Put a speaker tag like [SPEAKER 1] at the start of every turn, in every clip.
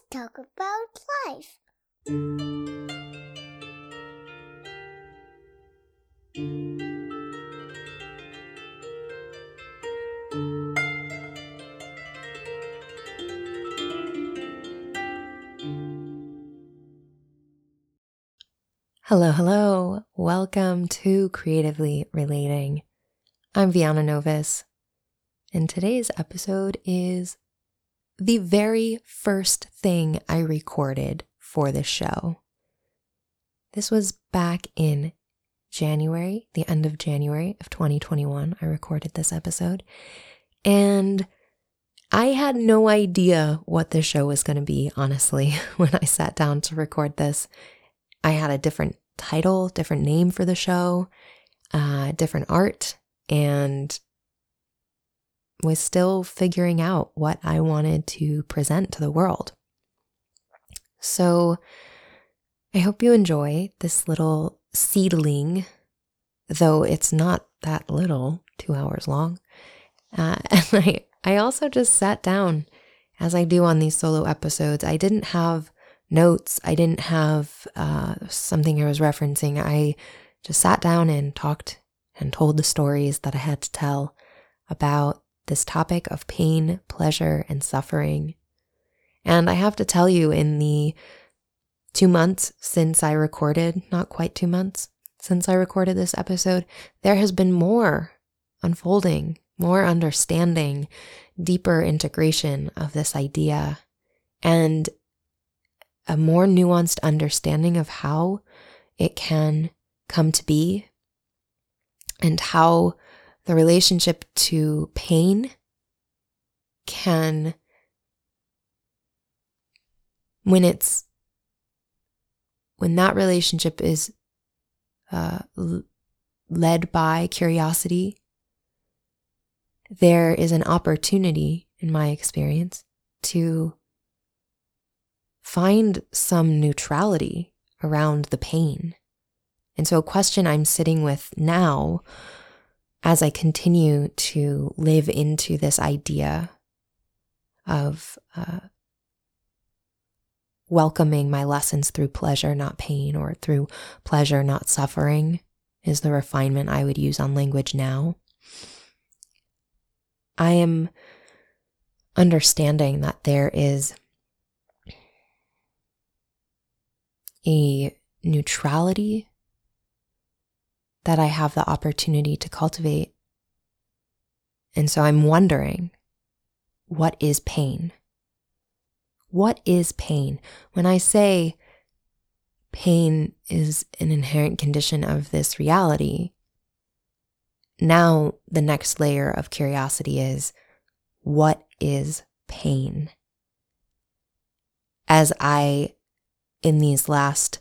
[SPEAKER 1] Let's talk about life.
[SPEAKER 2] Hello, hello. Welcome to Creatively Relating. I'm Viana Novus, and today's episode is the very first thing I recorded for the show. This was back in January, the end of January of 2021. I recorded this episode, and I had no idea what the show was going to be, honestly, when I sat down to record this. I had a different title, different name for the show, uh, different art, and was still figuring out what I wanted to present to the world. So I hope you enjoy this little seedling, though it's not that little, two hours long. Uh, and I, I also just sat down as I do on these solo episodes. I didn't have notes. I didn't have uh, something I was referencing. I just sat down and talked and told the stories that I had to tell about this topic of pain, pleasure, and suffering. And I have to tell you, in the two months since I recorded, not quite two months since I recorded this episode, there has been more unfolding, more understanding, deeper integration of this idea. And a more nuanced understanding of how it can come to be and how the relationship to pain can, when it's, when that relationship is uh, led by curiosity, there is an opportunity, in my experience, to find some neutrality around the pain. And so, a question I'm sitting with now as I continue to live into this idea of uh, welcoming my lessons through pleasure, not pain, or through pleasure, not suffering, is the refinement I would use on language now. I am understanding that there is a neutrality that I have the opportunity to cultivate. And so I'm wondering what is pain? What is pain? When I say pain is an inherent condition of this reality, now the next layer of curiosity is what is pain? As I in these last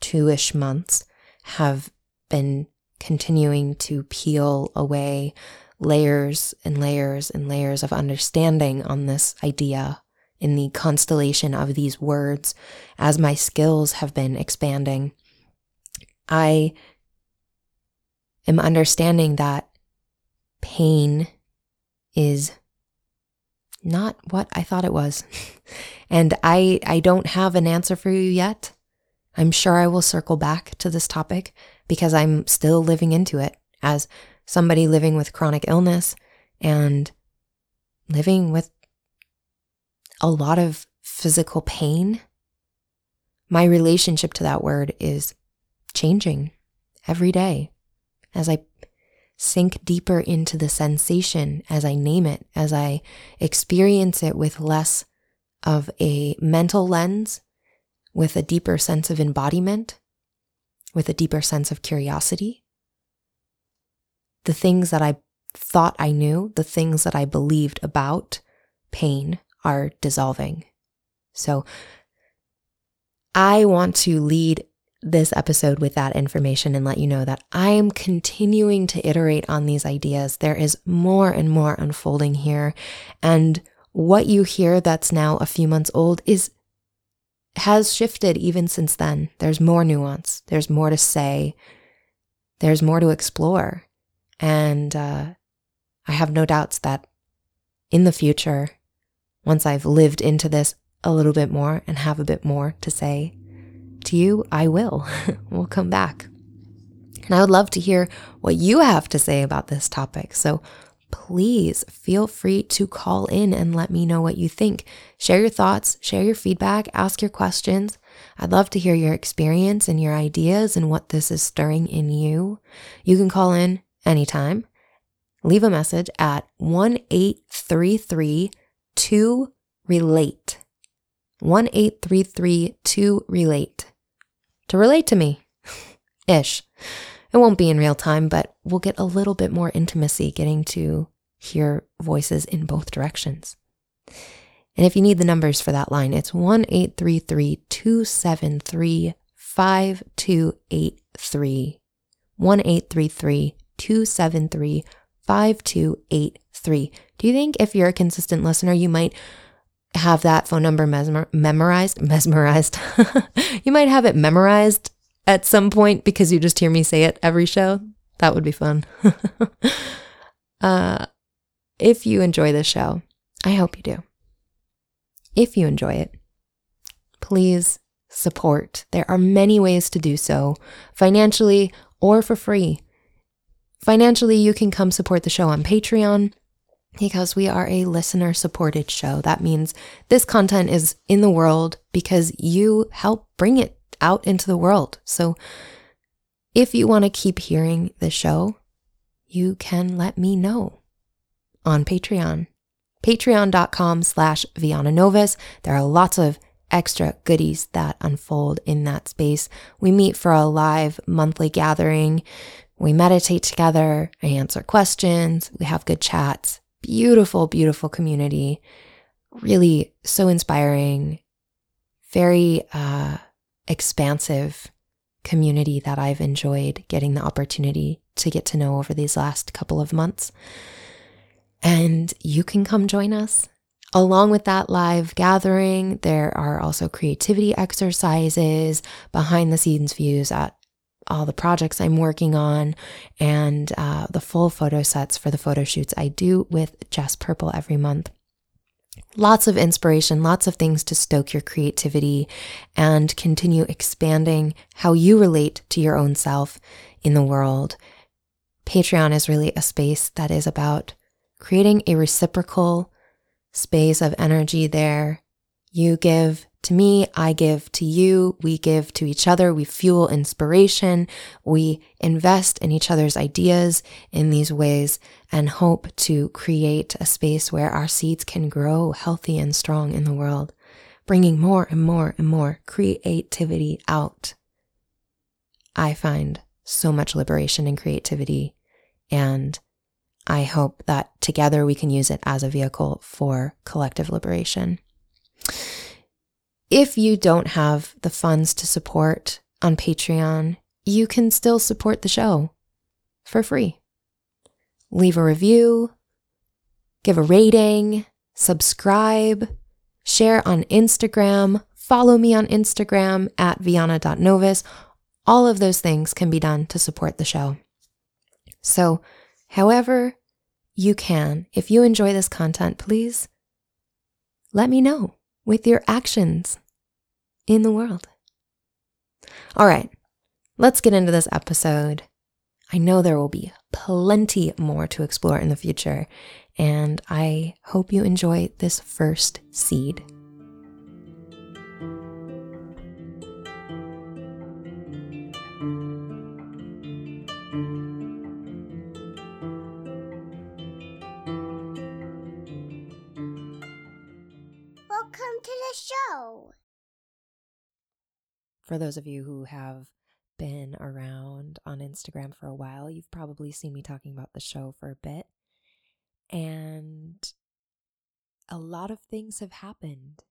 [SPEAKER 2] two ish months have been continuing to peel away layers and layers and layers of understanding on this idea in the constellation of these words as my skills have been expanding. I am understanding that pain is not what I thought it was. and I, I don't have an answer for you yet. I'm sure I will circle back to this topic because I'm still living into it as somebody living with chronic illness and living with a lot of physical pain. My relationship to that word is changing every day as I sink deeper into the sensation as I name it, as I experience it with less of a mental lens, with a deeper sense of embodiment, with a deeper sense of curiosity. The things that I thought I knew, the things that I believed about pain are dissolving. So I want to lead this episode with that information and let you know that I am continuing to iterate on these ideas. There is more and more unfolding here. And what you hear that's now a few months old is has shifted even since then. There's more nuance. There's more to say. There's more to explore. And uh, I have no doubts that in the future, once I've lived into this a little bit more and have a bit more to say to you, I will. we'll come back. And I would love to hear what you have to say about this topic. So please feel free to call in and let me know what you think. Share your thoughts, share your feedback, ask your questions. I'd love to hear your experience and your ideas and what this is stirring in you. You can call in anytime. Leave a message at 1 833 2 relate. 1 833 2 relate. To relate to me ish. It won't be in real time, but we'll get a little bit more intimacy getting to hear voices in both directions. And if you need the numbers for that line, it's 1 833 273 5283. 1 833 273 5283. Do you think if you're a consistent listener, you might have that phone number mesmer- memorized? Mesmerized. you might have it memorized at some point because you just hear me say it every show. That would be fun. uh, if you enjoy this show, I hope you do. If you enjoy it, please support. There are many ways to do so, financially or for free. Financially, you can come support the show on Patreon because we are a listener supported show. That means this content is in the world because you help bring it out into the world. So if you want to keep hearing the show, you can let me know on Patreon. Patreon.com slash Viana Novus. There are lots of extra goodies that unfold in that space. We meet for a live monthly gathering. We meditate together. I answer questions. We have good chats. Beautiful, beautiful community. Really so inspiring. Very uh, expansive community that I've enjoyed getting the opportunity to get to know over these last couple of months. And you can come join us. Along with that live gathering, there are also creativity exercises, behind the scenes views at all the projects I'm working on, and uh, the full photo sets for the photo shoots I do with Jess Purple every month. Lots of inspiration, lots of things to stoke your creativity and continue expanding how you relate to your own self in the world. Patreon is really a space that is about creating a reciprocal space of energy there. You give to me, I give to you, we give to each other, we fuel inspiration, we invest in each other's ideas in these ways and hope to create a space where our seeds can grow healthy and strong in the world, bringing more and more and more creativity out. I find so much liberation in creativity, and I hope that together we can use it as a vehicle for collective liberation. If you don't have the funds to support on Patreon, you can still support the show for free. Leave a review, give a rating, subscribe, share on Instagram, follow me on Instagram at viana.novus. All of those things can be done to support the show. So, however you can, if you enjoy this content, please let me know with your actions in the world. All right, let's get into this episode. I know there will be plenty more to explore in the future, and I hope you enjoy this first seed. For those of you who have been around on Instagram for a while, you've probably seen me talking about the show for a bit. And a lot of things have happened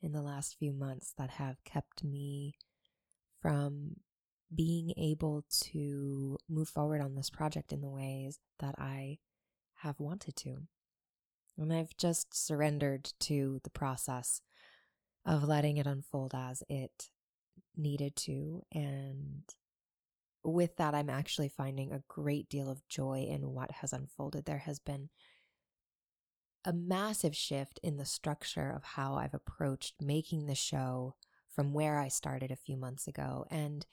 [SPEAKER 2] in the last few months that have kept me from being able to move forward on this project in the ways that I have wanted to. And I've just surrendered to the process of letting it unfold as it needed to. And with that, I'm actually finding a great deal of joy in what has unfolded. There has been a massive shift in the structure of how I've approached making the show from where I started a few months ago. And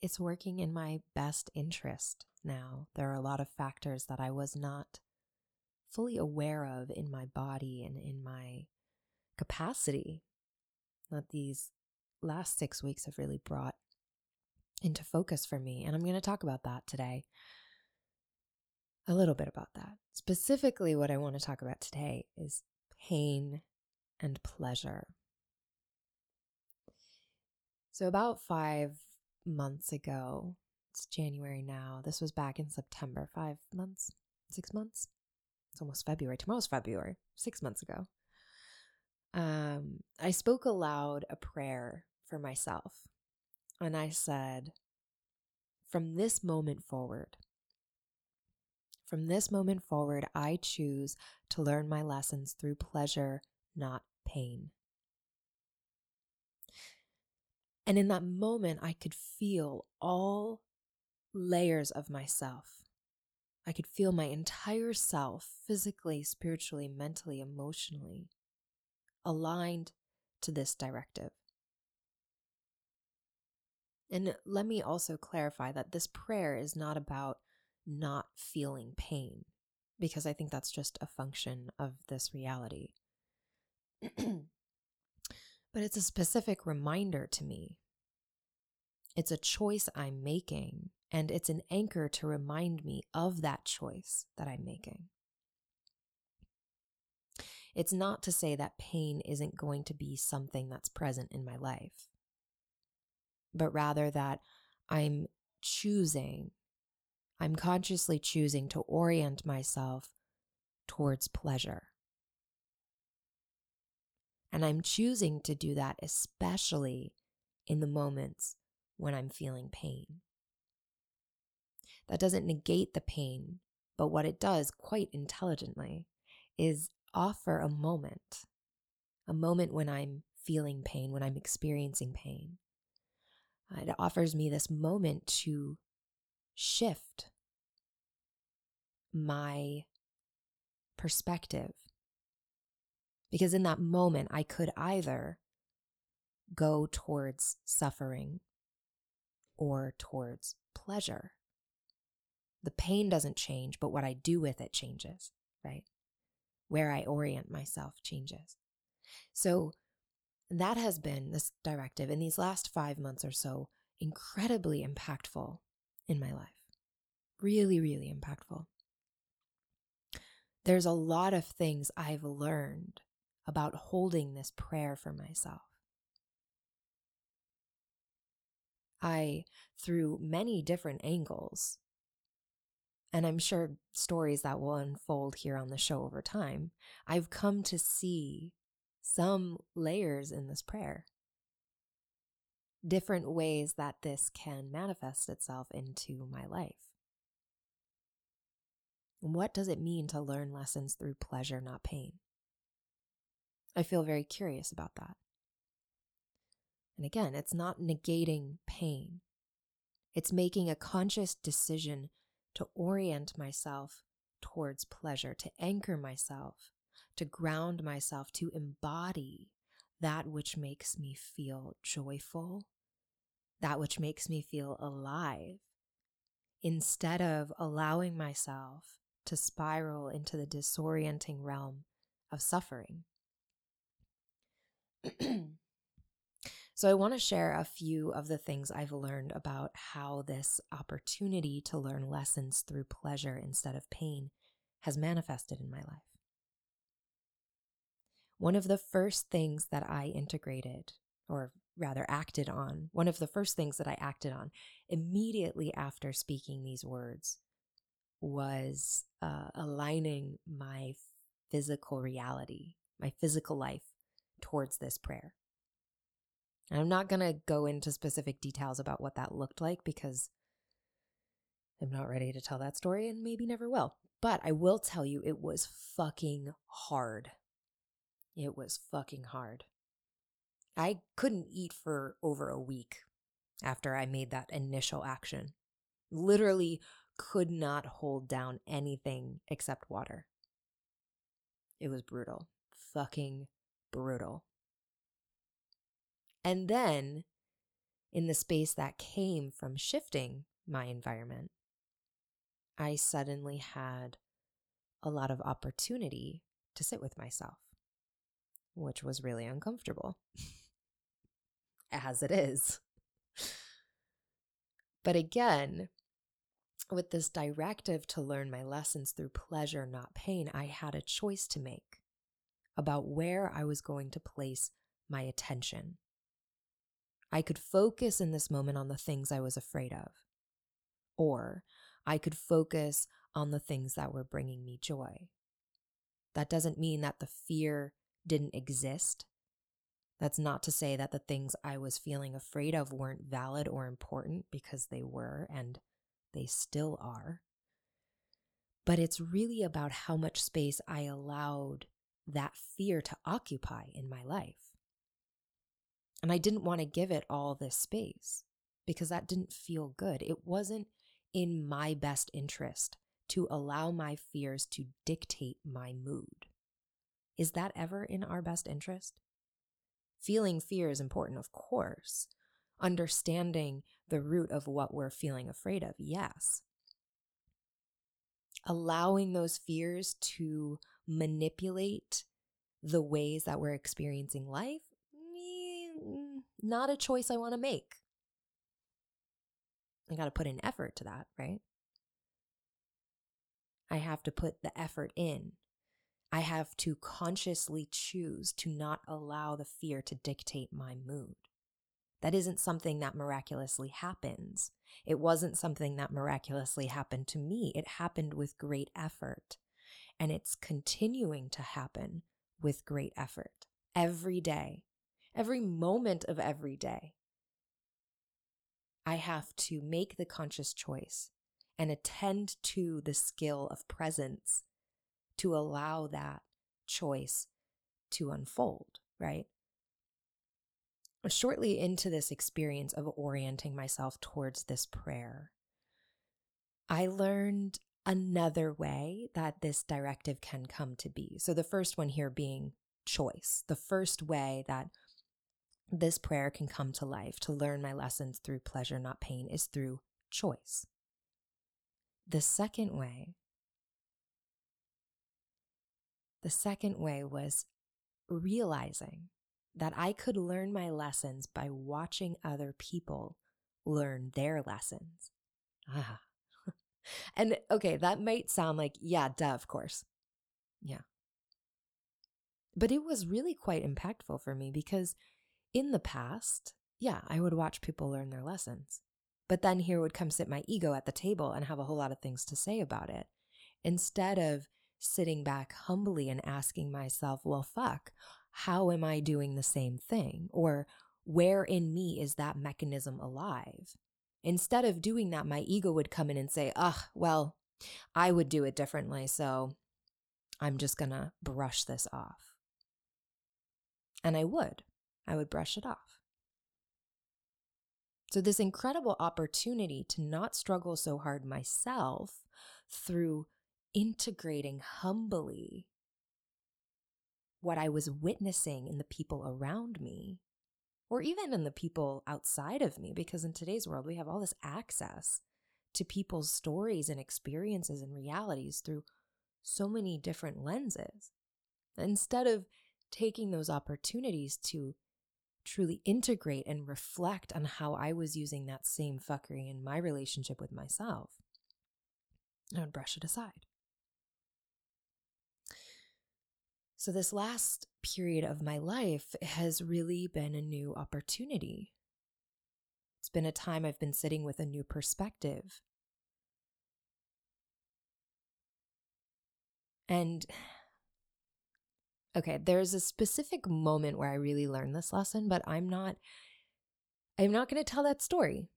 [SPEAKER 2] it's working in my best interest now. There are a lot of factors that I was not fully aware of in my body and in my capacity that these last six weeks have really brought into focus for me. And I'm going to talk about that today. A little bit about that. Specifically, what I want to talk about today is pain and pleasure. So, about five months ago, it's January now. This was back in September, five months, six months. It's almost February. Tomorrow's February, six months ago. Um, I spoke aloud a prayer for myself. And I said, from this moment forward, from this moment forward, I choose to learn my lessons through pleasure, not pain. And in that moment, I could feel all layers of myself. I could feel my entire self, physically, spiritually, mentally, emotionally, aligned to this directive. And let me also clarify that this prayer is not about not feeling pain, because I think that's just a function of this reality. but it's a specific reminder to me. It's a choice I'm making, and it's an anchor to remind me of that choice that I'm making. It's not to say that pain isn't going to be something that's present in my life but rather that I'm choosing, I'm consciously choosing to orient myself towards pleasure. And I'm choosing to do that especially in the moments when I'm feeling pain. That doesn't negate the pain, but what it does quite intelligently is offer a moment, a moment when I'm feeling pain, when I'm experiencing pain, Uh, it offers me this moment to shift my perspective. Because in that moment, I could either go towards suffering or towards pleasure. The pain doesn't change, but what I do with it changes, right? Where I orient myself changes. So that has been this directive in these last five months or so incredibly impactful in my life. Really, really impactful. There's a lot of things I've learned about holding this prayer for myself. I, through many different angles, and I'm sure stories that will unfold here on the show over time, I've come to see some layers in this prayer. Different ways that this can manifest itself into my life. What does it mean to learn lessons through pleasure, not pain? I feel very curious about that. And again, it's not negating pain. It's making a conscious decision to orient myself towards pleasure, to anchor myself to ground myself, to embody that which makes me feel joyful, that which makes me feel alive, instead of allowing myself to spiral into the disorienting realm of suffering. so, I want to share a few of the things I've learned about how this opportunity to learn lessons through pleasure instead of pain has manifested in my life one of the first things that I integrated, or rather acted on, one of the first things that I acted on immediately after speaking these words was uh, aligning my physical reality, my physical life towards this prayer. And I'm not going to go into specific details about what that looked like because I'm not ready to tell that story and maybe never will. But I will tell you it was fucking hard. It was fucking hard. I couldn't eat for over a week after I made that initial action. Literally could not hold down anything except water. It was brutal. Fucking brutal. And then, in the space that came from shifting my environment, I suddenly had a lot of opportunity to sit with myself, which was really uncomfortable, as it is. But again, with this directive to learn my lessons through pleasure, not pain, I had a choice to make about where I was going to place my attention. I could focus in this moment on the things I was afraid of, or I could focus on the things that were bringing me joy. That doesn't mean that the fear didn't exist. That's not to say that the things I was feeling afraid of weren't valid or important because they were and they still are. But it's really about how much space I allowed that fear to occupy in my life. And I didn't want to give it all this space because that didn't feel good. It wasn't in my best interest to allow my fears to dictate my mood. Is that ever in our best interest? Feeling fear is important, of course. Understanding the root of what we're feeling afraid of, yes. Allowing those fears to manipulate the ways that we're experiencing life, mm, not a choice I want to make. I got to put in effort to that, right? I have to put the effort in. I have to consciously choose to not allow the fear to dictate my mood. That isn't something that miraculously happens. It wasn't something that miraculously happened to me. It happened with great effort. And it's continuing to happen with great effort every day, every moment of every day. I have to make the conscious choice and attend to the skill of presence to allow that choice to unfold, right? Shortly into this experience of orienting myself towards this prayer, I learned another way that this directive can come to be. So, the first one here being choice, the first way that this prayer can come to life to learn my lessons through pleasure, not pain, is through choice. The second way, the second way was realizing that I could learn my lessons by watching other people learn their lessons. Ah. and okay, that might sound like, yeah, duh, of course. Yeah. But it was really quite impactful for me because in the past, yeah, I would watch people learn their lessons. But then here would come sit my ego at the table and have a whole lot of things to say about it. Instead of sitting back humbly and asking myself, well, fuck, how am I doing the same thing? Or where in me is that mechanism alive? Instead of doing that, my ego would come in and say, ugh, well, I would do it differently. So I'm just going to brush this off. And I would. I would brush it off. So, this incredible opportunity to not struggle so hard myself through integrating humbly what I was witnessing in the people around me, or even in the people outside of me, because in today's world, we have all this access to people's stories and experiences and realities through so many different lenses. Instead of taking those opportunities to truly integrate and reflect on how I was using that same fuckery in my relationship with myself, I would brush it aside. So, this last period of my life has really been a new opportunity. It's been a time I've been sitting with a new perspective. And okay, there's a specific moment where I really learned this lesson, but I'm not I'm not going to tell that story.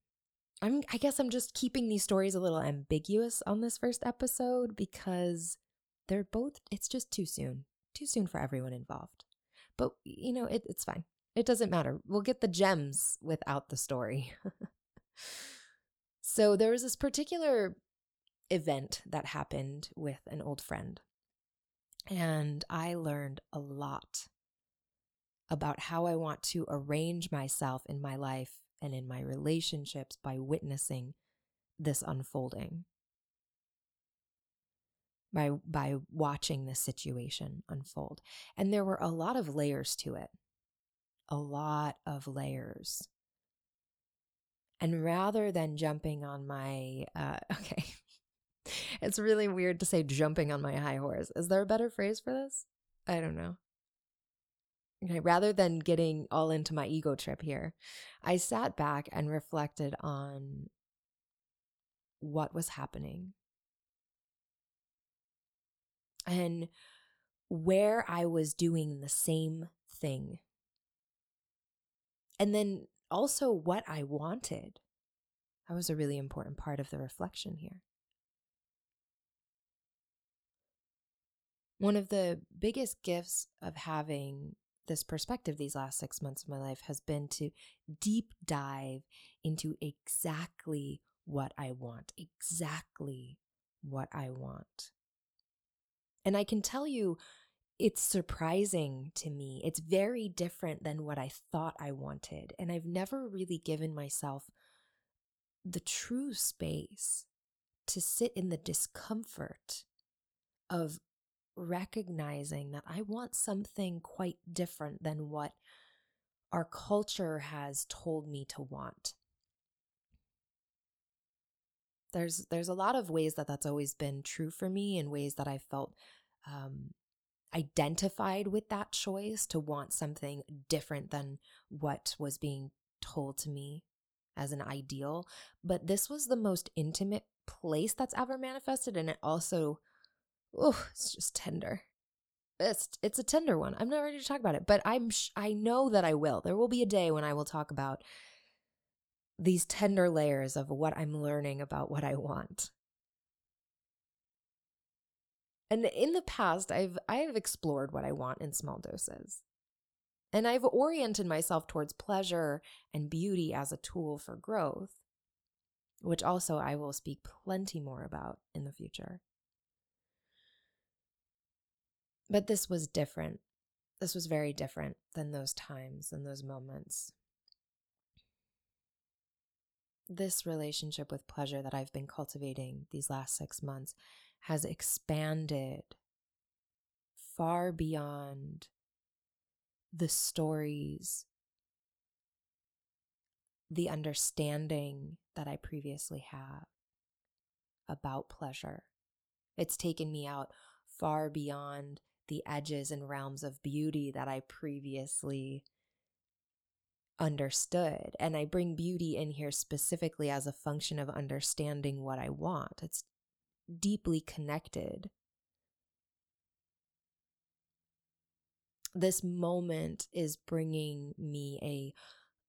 [SPEAKER 2] I'm I guess I'm just keeping these stories a little ambiguous on this first episode because they're both it's just too soon. Too soon for everyone involved. But you know, it, it's fine. It doesn't matter. We'll get the gems without the story. so there was this particular event that happened with an old friend And I learned a lot about how I want to arrange myself in my life and in my relationships by witnessing this unfolding. By, by watching this situation unfold. And there were a lot of layers to it. A lot of layers. And rather than jumping on my, uh, okay, it's really weird to say jumping on my high horse. Is there a better phrase for this? I don't know. Okay, rather than getting all into my ego trip here, I sat back and reflected on what was happening and where I was doing the same thing. And then also what I wanted. That was a really important part of the reflection here. One of the biggest gifts of having this perspective these last six months of my life has been to deep dive into exactly what I want, exactly what I want. And I can tell you, it's surprising to me. It's very different than what I thought I wanted. And I've never really given myself the true space to sit in the discomfort of recognizing that I want something quite different than what our culture has told me to want. There's there's a lot of ways that that's always been true for me in ways that I felt um, identified with that choice to want something different than what was being told to me as an ideal. But this was the most intimate place that's ever manifested, and it also oh, it's just tender. It's it's a tender one. I'm not ready to talk about it, but I'm I know that I will. There will be a day when I will talk about these tender layers of what I'm learning about what I want. And in the past, I've I've explored what I want in small doses. And I've oriented myself towards pleasure and beauty as a tool for growth, which also I will speak plenty more about in the future. But this was different. This was very different than those times and those moments. This relationship with pleasure that I've been cultivating these last six months has expanded far beyond the stories, the understanding that I previously had about pleasure. It's taken me out far beyond the edges and realms of beauty that I previously understood. And I bring beauty in here specifically as a function of understanding what I want. It's deeply connected. This moment is bringing me a,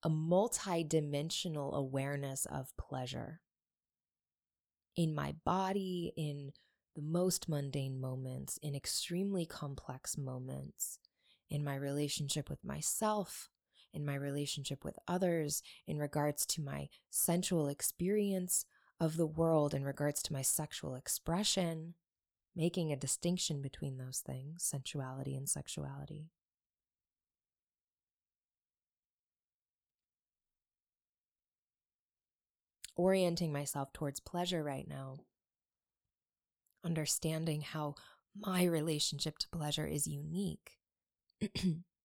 [SPEAKER 2] a multi-dimensional awareness of pleasure in my body, in the most mundane moments, in extremely complex moments, in my relationship with myself, in my relationship with others, in regards to my sensual experience of the world, in regards to my sexual expression, making a distinction between those things, sensuality and sexuality. Orienting myself towards pleasure right now understanding how my relationship to pleasure is unique.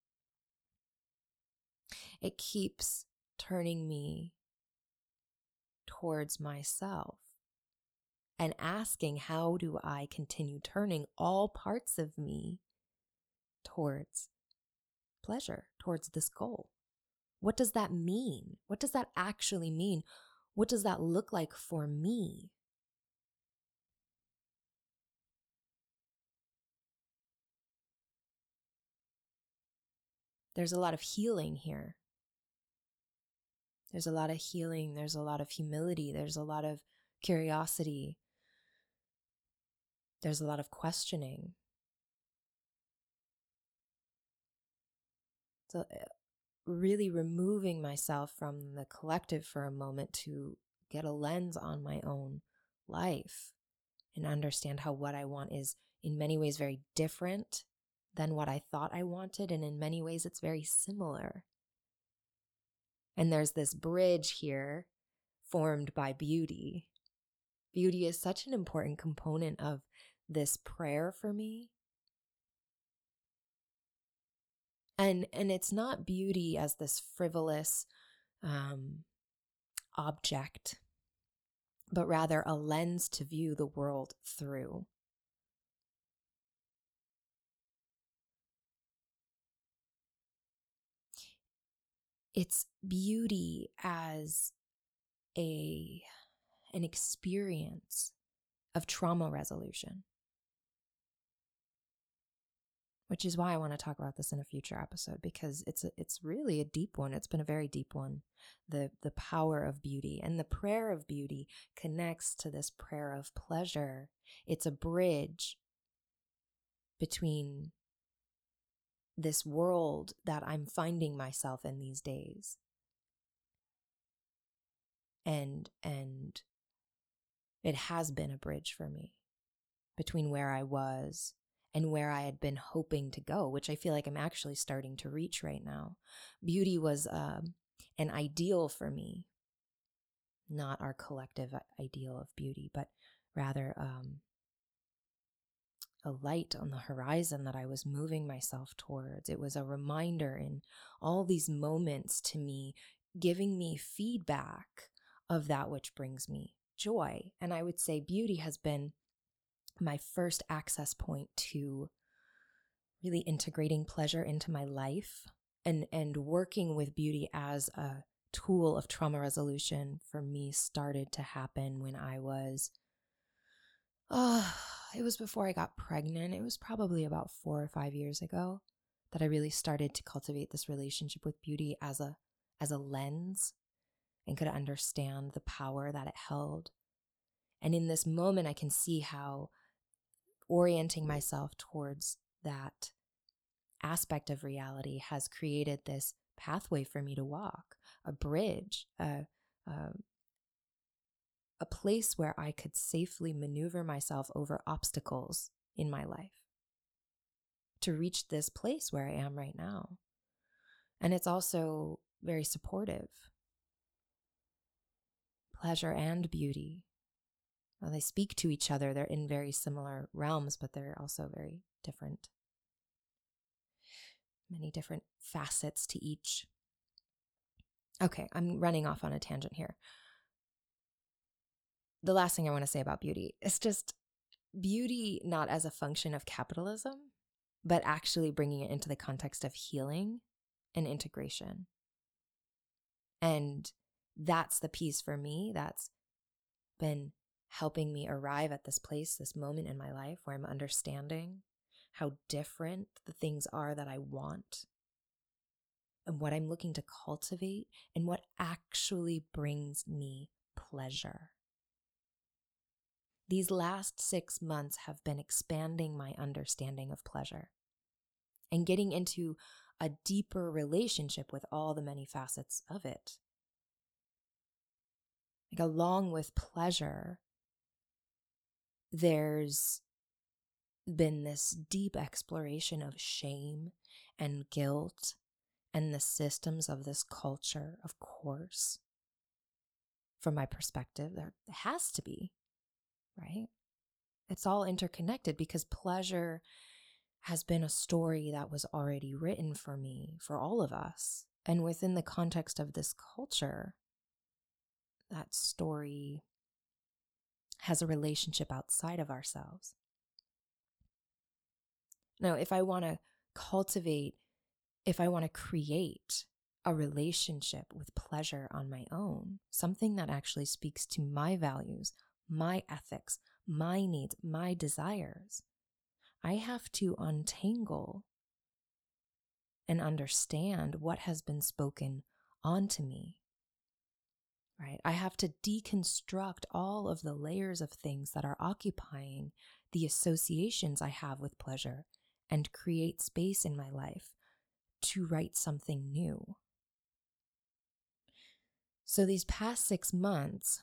[SPEAKER 2] it keeps turning me towards myself and asking, how do I continue turning all parts of me towards pleasure, towards this goal? What does that mean? What does that actually mean? What does that look like for me? there's a lot of healing here. There's a lot of healing. There's a lot of humility. There's a lot of curiosity. There's a lot of questioning. So, uh, really removing myself from the collective for a moment to get a lens on my own life and understand how what I want is in many ways very different than what I thought I wanted. And in many ways, it's very similar. And there's this bridge here formed by beauty. Beauty is such an important component of this prayer for me. And, and it's not beauty as this frivolous um, object, but rather a lens to view the world through. It's beauty as a an experience of trauma resolution. Which is why I want to talk about this in a future episode because it's a, it's really a deep one. It's been a very deep one. The the power of beauty and the prayer of beauty connects to this prayer of pleasure. It's a bridge between this world that I'm finding myself in these days. And, and it has been a bridge for me between where I was and where I had been hoping to go, which I feel like I'm actually starting to reach right now. Beauty was um, an ideal for me, not our collective ideal of beauty, but rather um, a light on the horizon that I was moving myself towards. It was a reminder in all these moments to me, giving me feedback of that which brings me joy. And I would say beauty has been my first access point to really integrating pleasure into my life and, and working with beauty as a tool of trauma resolution for me started to happen when I was Oh, it was before I got pregnant. It was probably about four or five years ago that I really started to cultivate this relationship with beauty as a as a lens and could understand the power that it held. And in this moment, I can see how orienting myself towards that aspect of reality has created this pathway for me to walk, a bridge, a, a, a place where I could safely maneuver myself over obstacles in my life to reach this place where I am right now. And it's also very supportive. Pleasure and beauty. Well, they speak to each other. They're in very similar realms, but they're also very different. Many different facets to each. Okay, I'm running off on a tangent here the last thing I want to say about beauty is just beauty not as a function of capitalism, but actually bringing it into the context of healing and integration. And that's the piece for me that's been helping me arrive at this place, this moment in my life where I'm understanding how different the things are that I want and what I'm looking to cultivate and what actually brings me pleasure. These last six months have been expanding my understanding of pleasure and getting into a deeper relationship with all the many facets of it. Like, along with pleasure, there's been this deep exploration of shame and guilt and the systems of this culture, of course. From my perspective, there has to be right? It's all interconnected because pleasure has been a story that was already written for me, for all of us. And within the context of this culture, that story has a relationship outside of ourselves. Now, if I want to cultivate, if I want to create a relationship with pleasure on my own, something that actually speaks to my values, my ethics, my needs, my desires. I have to untangle and understand what has been spoken onto me. Right? I have to deconstruct all of the layers of things that are occupying the associations I have with pleasure and create space in my life to write something new. So, these past six months,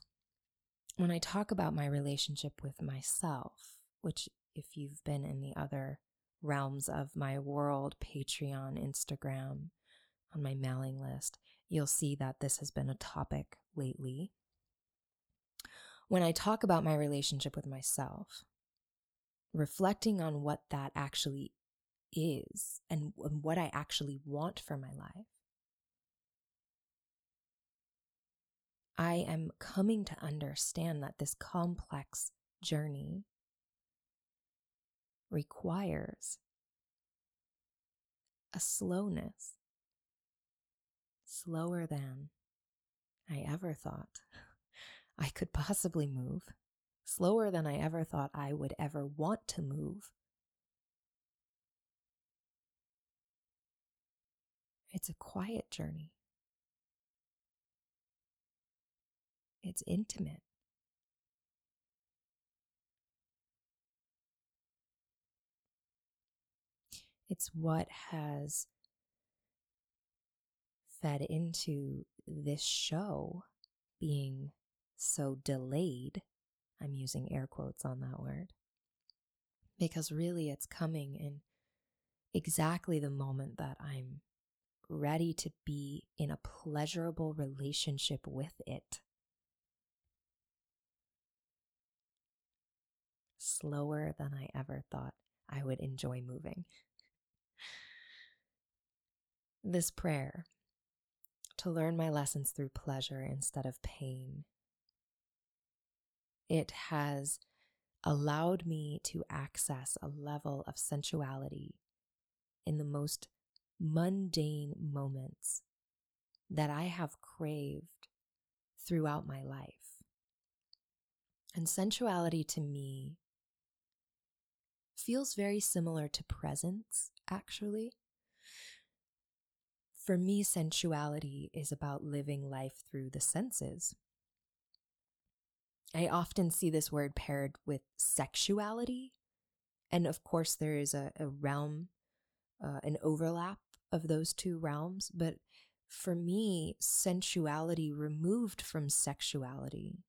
[SPEAKER 2] when I talk about my relationship with myself, which if you've been in the other realms of my world, Patreon, Instagram, on my mailing list, you'll see that this has been a topic lately. When I talk about my relationship with myself, reflecting on what that actually is and, and what I actually want for my life, I am coming to understand that this complex journey requires a slowness slower than I ever thought I could possibly move, slower than I ever thought I would ever want to move. It's a quiet journey. It's intimate. It's what has fed into this show being so delayed. I'm using air quotes on that word. Because really, it's coming in exactly the moment that I'm ready to be in a pleasurable relationship with it. Slower than I ever thought I would enjoy moving. This prayer to learn my lessons through pleasure instead of pain. It has allowed me to access a level of sensuality in the most mundane moments that I have craved throughout my life. And sensuality to me feels very similar to presence, actually. For me, sensuality is about living life through the senses. I often see this word paired with sexuality. And of course, there is a, a realm, uh, an overlap of those two realms. But for me, sensuality removed from sexuality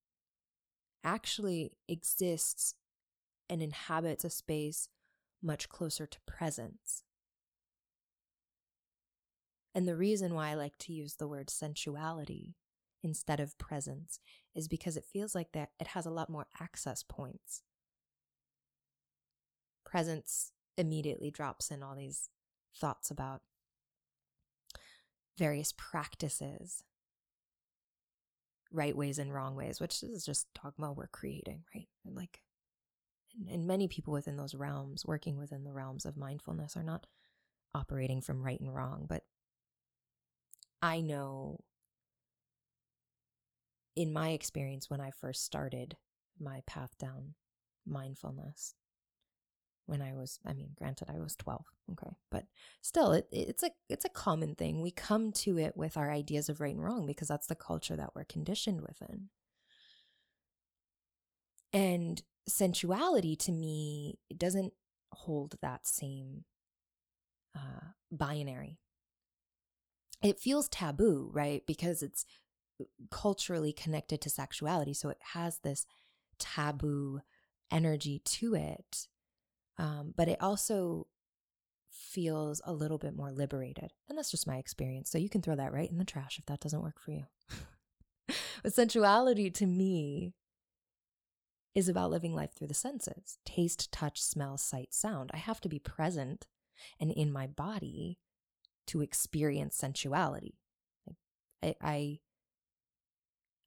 [SPEAKER 2] actually exists and inhabits a space much closer to presence. And the reason why I like to use the word sensuality instead of presence is because it feels like that it has a lot more access points. Presence immediately drops in all these thoughts about various practices, right ways and wrong ways, which is just dogma we're creating, right? And like, and many people within those realms, working within the realms of mindfulness, are not operating from right and wrong, but I know in my experience when I first started my path down mindfulness, when I was, I mean, granted, I was 12, okay, but still, it, it's a it's a common thing. We come to it with our ideas of right and wrong because that's the culture that we're conditioned within. And sensuality to me doesn't hold that same uh, binary it feels taboo, right? Because it's culturally connected to sexuality. So it has this taboo energy to it. Um, but it also feels a little bit more liberated. And that's just my experience. So you can throw that right in the trash if that doesn't work for you. but sensuality to me is about living life through the senses taste, touch, smell, sight, sound. I have to be present and in my body to experience sensuality. I, I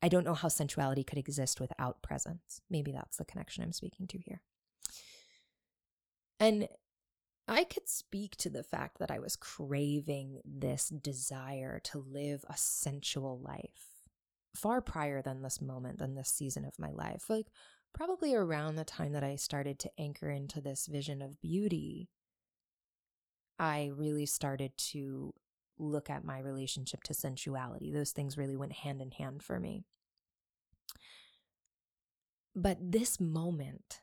[SPEAKER 2] I don't know how sensuality could exist without presence. Maybe that's the connection I'm speaking to here. And I could speak to the fact that I was craving this desire to live a sensual life far prior than this moment than this season of my life. Like, probably around the time that I started to anchor into this vision of beauty I really started to look at my relationship to sensuality. Those things really went hand in hand for me. But this moment,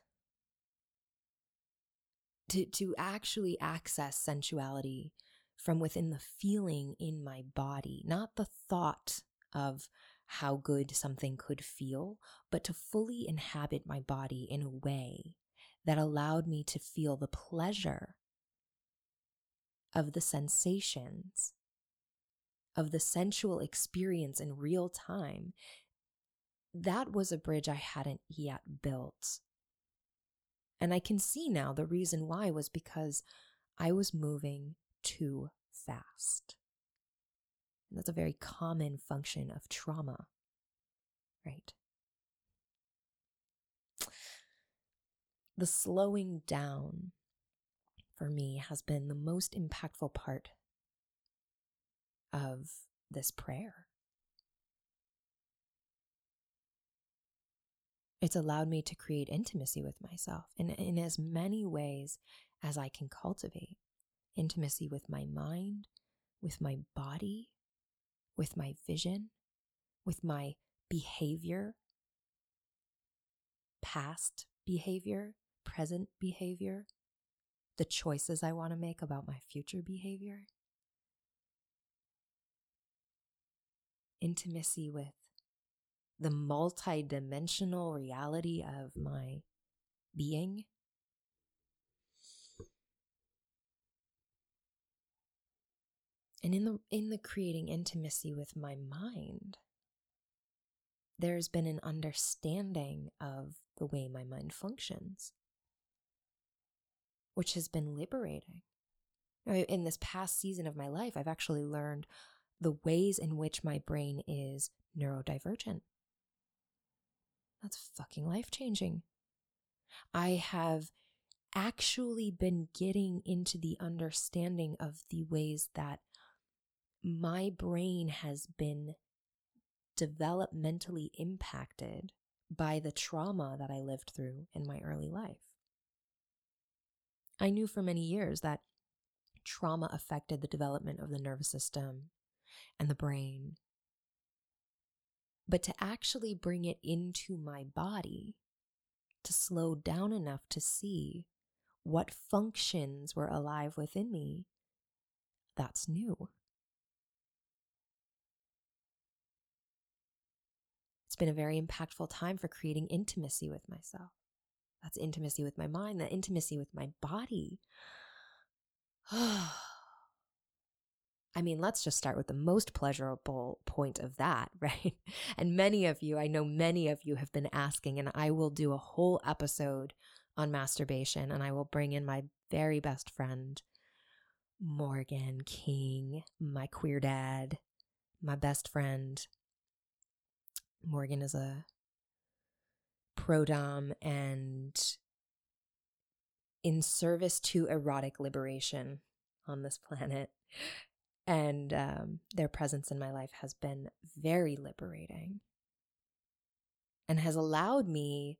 [SPEAKER 2] to, to actually access sensuality from within the feeling in my body, not the thought of how good something could feel, but to fully inhabit my body in a way that allowed me to feel the pleasure of the sensations, of the sensual experience in real time, that was a bridge I hadn't yet built. And I can see now the reason why was because I was moving too fast. And that's a very common function of trauma, right? The slowing down for me has been the most impactful part of this prayer. It's allowed me to create intimacy with myself in, in as many ways as I can cultivate intimacy with my mind, with my body, with my vision, with my behavior, past behavior, present behavior, the choices I want to make about my future behavior. Intimacy with the multidimensional reality of my being. And in the in the creating intimacy with my mind, there's been an understanding of the way my mind functions, which has been liberating. In this past season of my life, I've actually learned the ways in which my brain is neurodivergent. That's fucking life changing. I have actually been getting into the understanding of the ways that my brain has been developmentally impacted by the trauma that I lived through in my early life. I knew for many years that trauma affected the development of the nervous system and the brain but to actually bring it into my body, to slow down enough to see what functions were alive within me, that's new. It's been a very impactful time for creating intimacy with myself. That's intimacy with my mind, that intimacy with my body. I mean, let's just start with the most pleasurable point of that, right? And many of you, I know many of you have been asking, and I will do a whole episode on masturbation, and I will bring in my very best friend, Morgan King, my queer dad, my best friend. Morgan is a pro dom and in service to erotic liberation on this planet and um, their presence in my life has been very liberating and has allowed me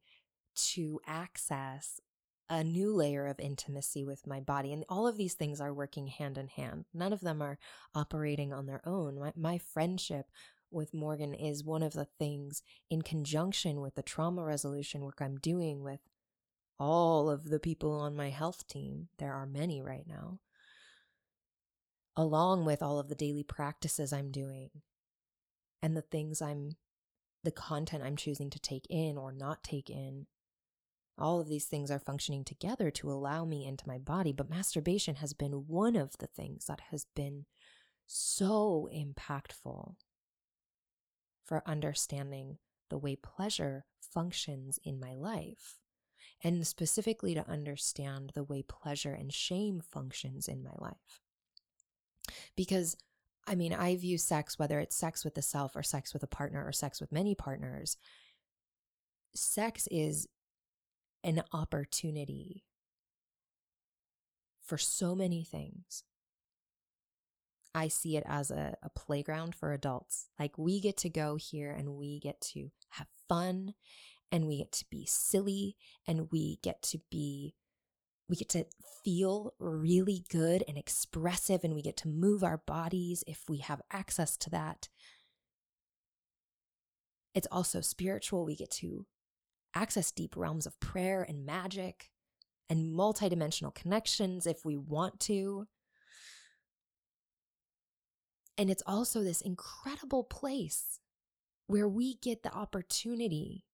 [SPEAKER 2] to access a new layer of intimacy with my body. And all of these things are working hand in hand. None of them are operating on their own. My, my friendship with Morgan is one of the things in conjunction with the trauma resolution work I'm doing with all of the people on my health team. There are many right now along with all of the daily practices I'm doing and the things I'm, the content I'm choosing to take in or not take in. All of these things are functioning together to allow me into my body, but masturbation has been one of the things that has been so impactful for understanding the way pleasure functions in my life, and specifically to understand the way pleasure and shame functions in my life. Because I mean, I view sex, whether it's sex with the self or sex with a partner or sex with many partners, sex is an opportunity for so many things. I see it as a, a, playground for adults. Like we get to go here and we get to have fun and we get to be silly and we get to be we get to feel really good and expressive, and we get to move our bodies if we have access to that. It's also spiritual. We get to access deep realms of prayer and magic and multidimensional connections if we want to. And it's also this incredible place where we get the opportunity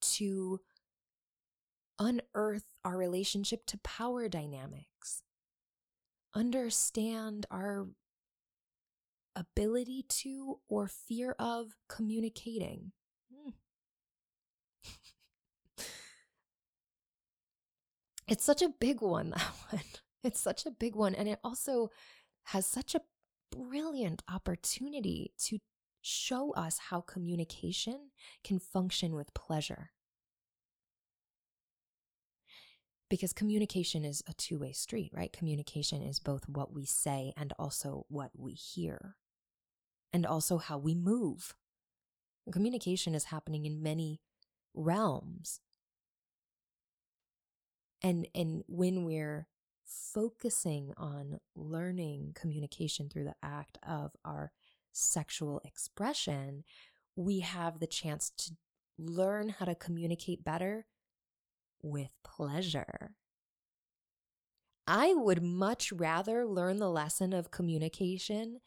[SPEAKER 2] to unearth our relationship to power dynamics, understand our ability to or fear of communicating. Hmm. it's such a big one, that one. It's such a big one. And it also has such a brilliant opportunity to show us how communication can function with pleasure. Because communication is a two way street, right? Communication is both what we say and also what we hear, and also how we move. Communication is happening in many realms. And, and when we're focusing on learning communication through the act of our sexual expression, we have the chance to learn how to communicate better with pleasure. I would much rather learn the lesson of communication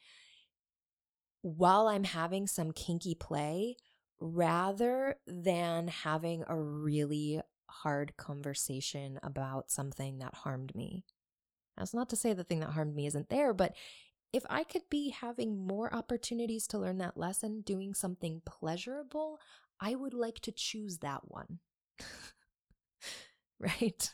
[SPEAKER 2] while I'm having some kinky play rather than having a really hard conversation about something that harmed me. That's not to say the thing that harmed me isn't there, but if I could be having more opportunities to learn that lesson, doing something pleasurable, I would like to choose that one. right?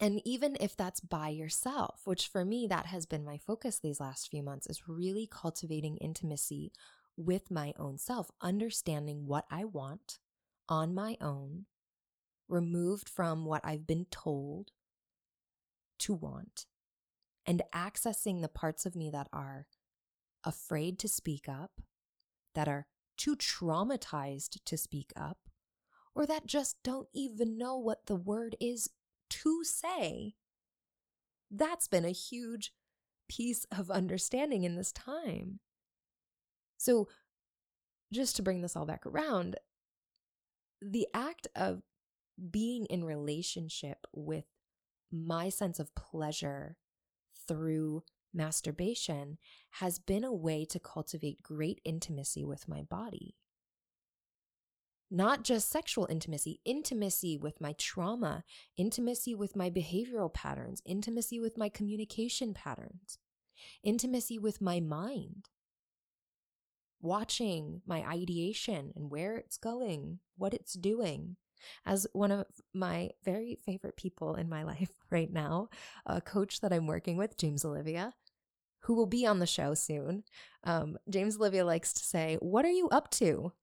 [SPEAKER 2] And even if that's by yourself, which for me, that has been my focus these last few months, is really cultivating intimacy with my own self, understanding what I want on my own, removed from what I've been told to want, and accessing the parts of me that are afraid to speak up, that are too traumatized to speak up, or that just don't even know what the word is to say. That's been a huge piece of understanding in this time. So, just to bring this all back around, the act of being in relationship with my sense of pleasure through masturbation has been a way to cultivate great intimacy with my body. Not just sexual intimacy, intimacy with my trauma, intimacy with my behavioral patterns, intimacy with my communication patterns, intimacy with my mind watching my ideation and where it's going, what it's doing. As one of my very favorite people in my life right now, a coach that I'm working with, James Olivia, who will be on the show soon. Um, James Olivia likes to say, What are you up to?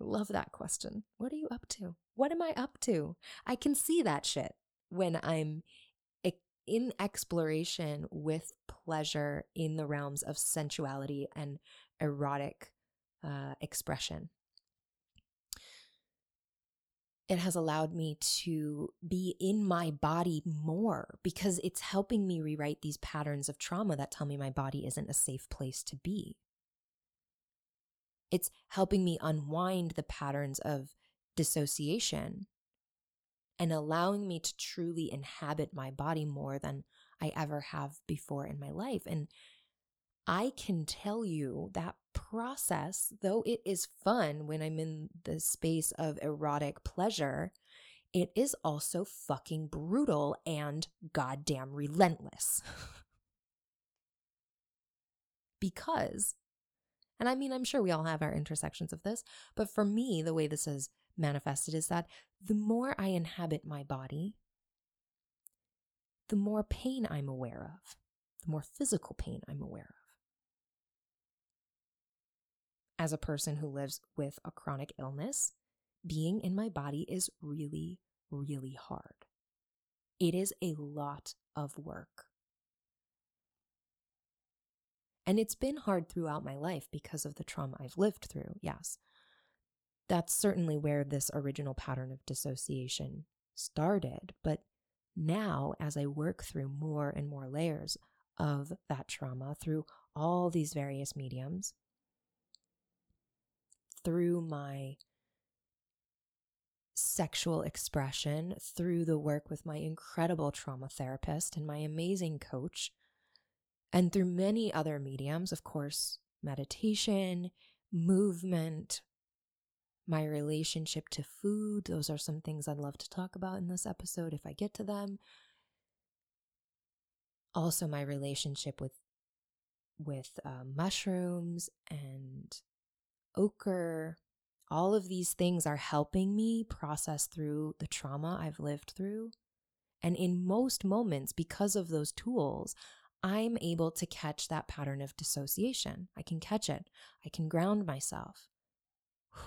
[SPEAKER 2] Love that question. What are you up to? What am I up to? I can see that shit when I'm in exploration with pleasure in the realms of sensuality and erotic uh, expression. It has allowed me to be in my body more because it's helping me rewrite these patterns of trauma that tell me my body isn't a safe place to be. It's helping me unwind the patterns of dissociation and allowing me to truly inhabit my body more than I ever have before in my life. And I can tell you that process, though it is fun when I'm in the space of erotic pleasure, it is also fucking brutal and goddamn relentless. because, and I mean, I'm sure we all have our intersections of this, but for me, the way this is manifested is that the more I inhabit my body, the more pain I'm aware of, the more physical pain I'm aware of. As a person who lives with a chronic illness, being in my body is really, really hard. It is a lot of work. And it's been hard throughout my life because of the trauma I've lived through, yes. That's certainly where this original pattern of dissociation started. But now, as I work through more and more layers of that trauma through all these various mediums, through my sexual expression, through the work with my incredible trauma therapist and my amazing coach, and through many other mediums, of course, meditation, movement, my relationship to food. Those are some things I'd love to talk about in this episode if I get to them. Also, my relationship with with uh, mushrooms and ochre. All of these things are helping me process through the trauma I've lived through. And in most moments, because of those tools, I'm able to catch that pattern of dissociation. I can catch it. I can ground myself.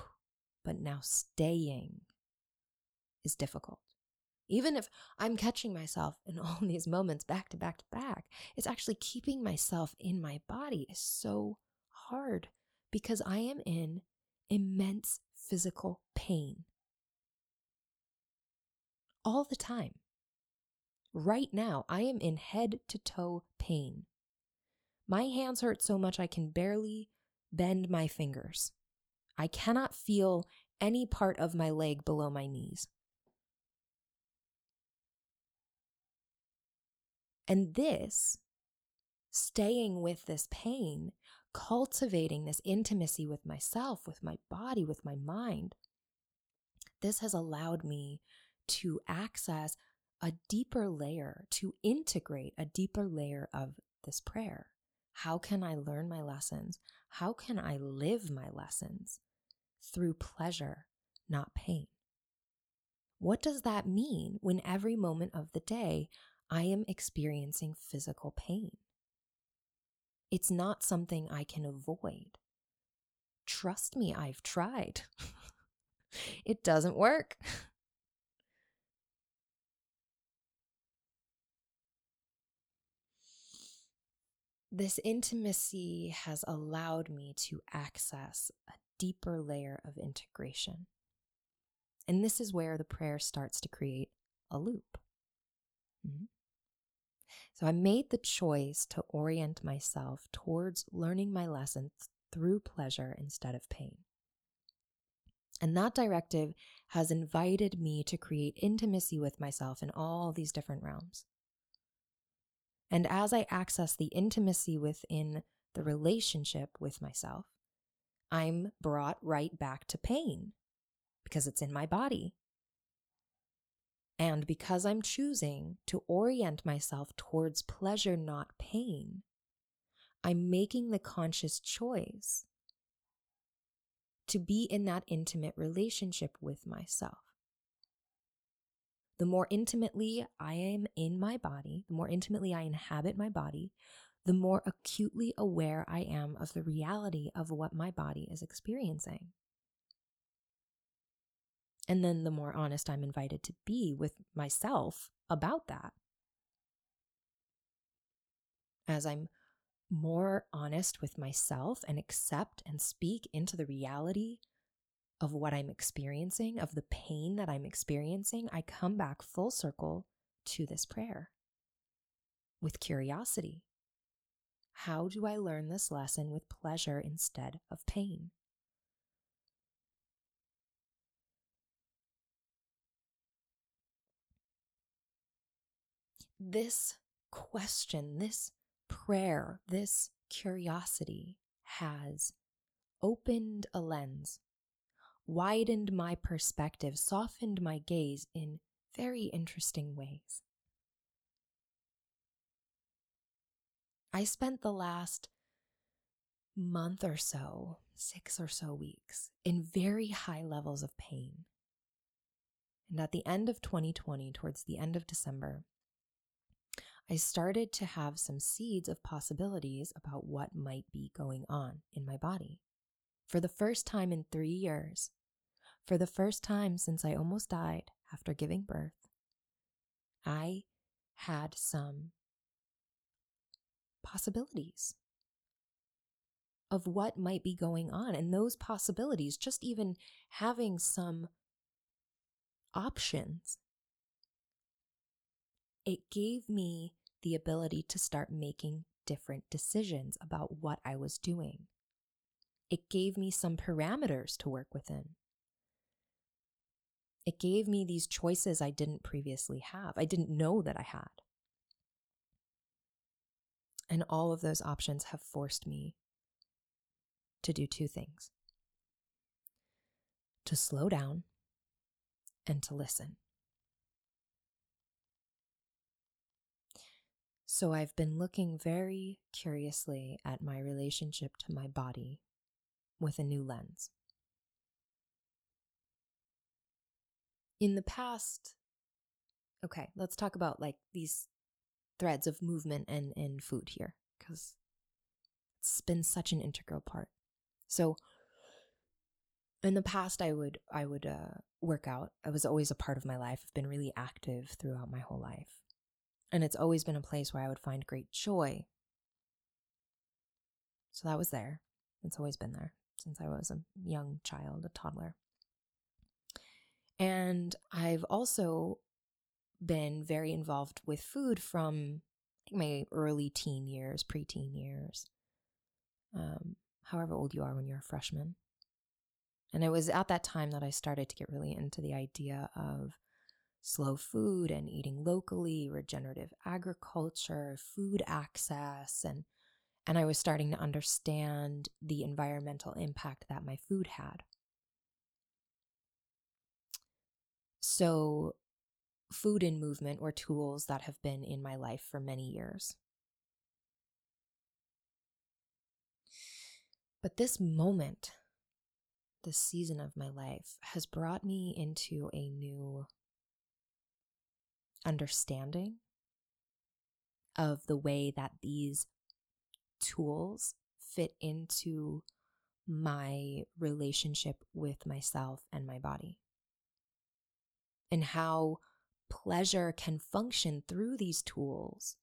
[SPEAKER 2] But now staying is difficult. Even if I'm catching myself in all these moments back to back to back, it's actually keeping myself in my body is so hard because I am in immense physical pain all the time. Right now, I am in head to toe pain. My hands hurt so much I can barely bend my fingers. I cannot feel any part of my leg below my knees. And this, staying with this pain, cultivating this intimacy with myself, with my body, with my mind, this has allowed me to access a deeper layer, to integrate a deeper layer of this prayer. How can I learn my lessons? How can I live my lessons? Through pleasure, not pain. What does that mean when every moment of the day I am experiencing physical pain? It's not something I can avoid. Trust me, I've tried. it doesn't work. This intimacy has allowed me to access a deeper layer of integration. And this is where the prayer starts to create a loop. Mm-hmm. So I made the choice to orient myself towards learning my lessons through pleasure instead of pain. And that directive has invited me to create intimacy with myself in all these different realms. And as I access the intimacy within the relationship with myself, I'm brought right back to pain because it's in my body. And because I'm choosing to orient myself towards pleasure, not pain, I'm making the conscious choice to be in that intimate relationship with myself. The more intimately I am in my body, the more intimately I inhabit my body, the more acutely aware I am of the reality of what my body is experiencing. And then the more honest I'm invited to be with myself about that. As I'm more honest with myself and accept and speak into the reality of what I'm experiencing, of the pain that I'm experiencing, I come back full circle to this prayer with curiosity. How do I learn this lesson with pleasure instead of pain? This question, this prayer, this curiosity has opened a lens widened my perspective, softened my gaze in very interesting ways. I spent the last month or so, six or so weeks, in very high levels of pain. And at the end of 2020, towards the end of December, I started to have some seeds of possibilities about what might be going on in my body. For the first time in three years, for the first time since I almost died after giving birth, I had some possibilities of what might be going on. And those possibilities, just even having some options, it gave me the ability to start making different decisions about what I was doing. It gave me some parameters to work within. It gave me these choices I didn't previously have. I didn't know that I had. And all of those options have forced me to do two things to slow down and to listen. So I've been looking very curiously at my relationship to my body with a new lens. In the past, okay, let's talk about like these threads of movement and, and food here, because it's been such an integral part. So in the past I would I would uh, work out. I was always a part of my life. I've been really active throughout my whole life. And it's always been a place where I would find great joy. So that was there. It's always been there since I was a young child, a toddler. And I've also been very involved with food from my early teen years, preteen years, um, however old you are when you're a freshman. And it was at that time that I started to get really into the idea of slow food and eating locally, regenerative agriculture, food access, and and I was starting to understand the environmental impact that my food had. So, food and movement were tools that have been in my life for many years. But this moment, this season of my life, has brought me into a new understanding of the way that these tools fit into my relationship with myself and my body. And how pleasure can function through these tools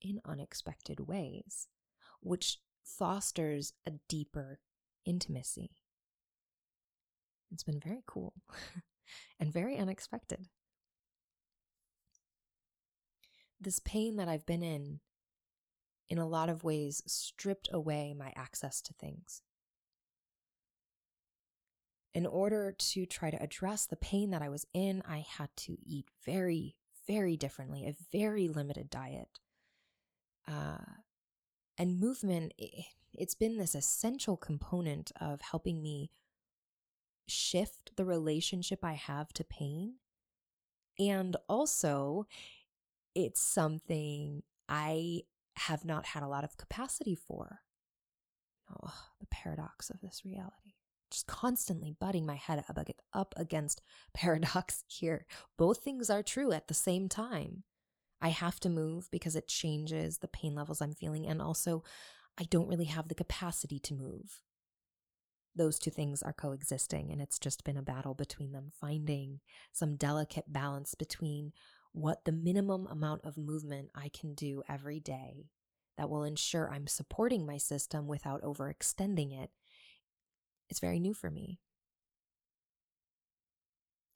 [SPEAKER 2] in unexpected ways, which fosters a deeper intimacy. It's been very cool and very unexpected this pain that I've been in, in a lot of ways, stripped away my access to things. In order to try to address the pain that I was in, I had to eat very, very differently, a very limited diet. Uh, and movement, it's been this essential component of helping me shift the relationship I have to pain. And also, it's something I have not had a lot of capacity for. Oh, the paradox of this reality. Just constantly butting my head up against paradox here. Both things are true at the same time. I have to move because it changes the pain levels I'm feeling, and also I don't really have the capacity to move. Those two things are coexisting, and it's just been a battle between them, finding some delicate balance between what the minimum amount of movement I can do every day that will ensure I'm supporting my system without overextending it. it is very new for me.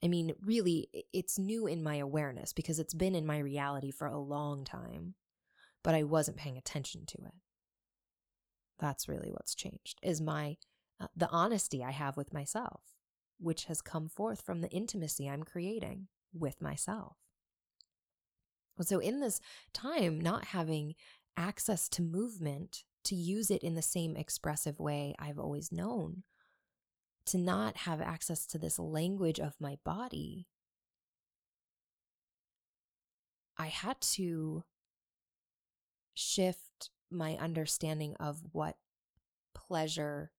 [SPEAKER 2] I mean, really, it's new in my awareness because it's been in my reality for a long time, but I wasn't paying attention to it. That's really what's changed is my uh, the honesty I have with myself, which has come forth from the intimacy I'm creating with myself. So, in this time, not having access to movement to use it in the same expressive way I've always known, to not have access to this language of my body, I had to shift my understanding of what pleasure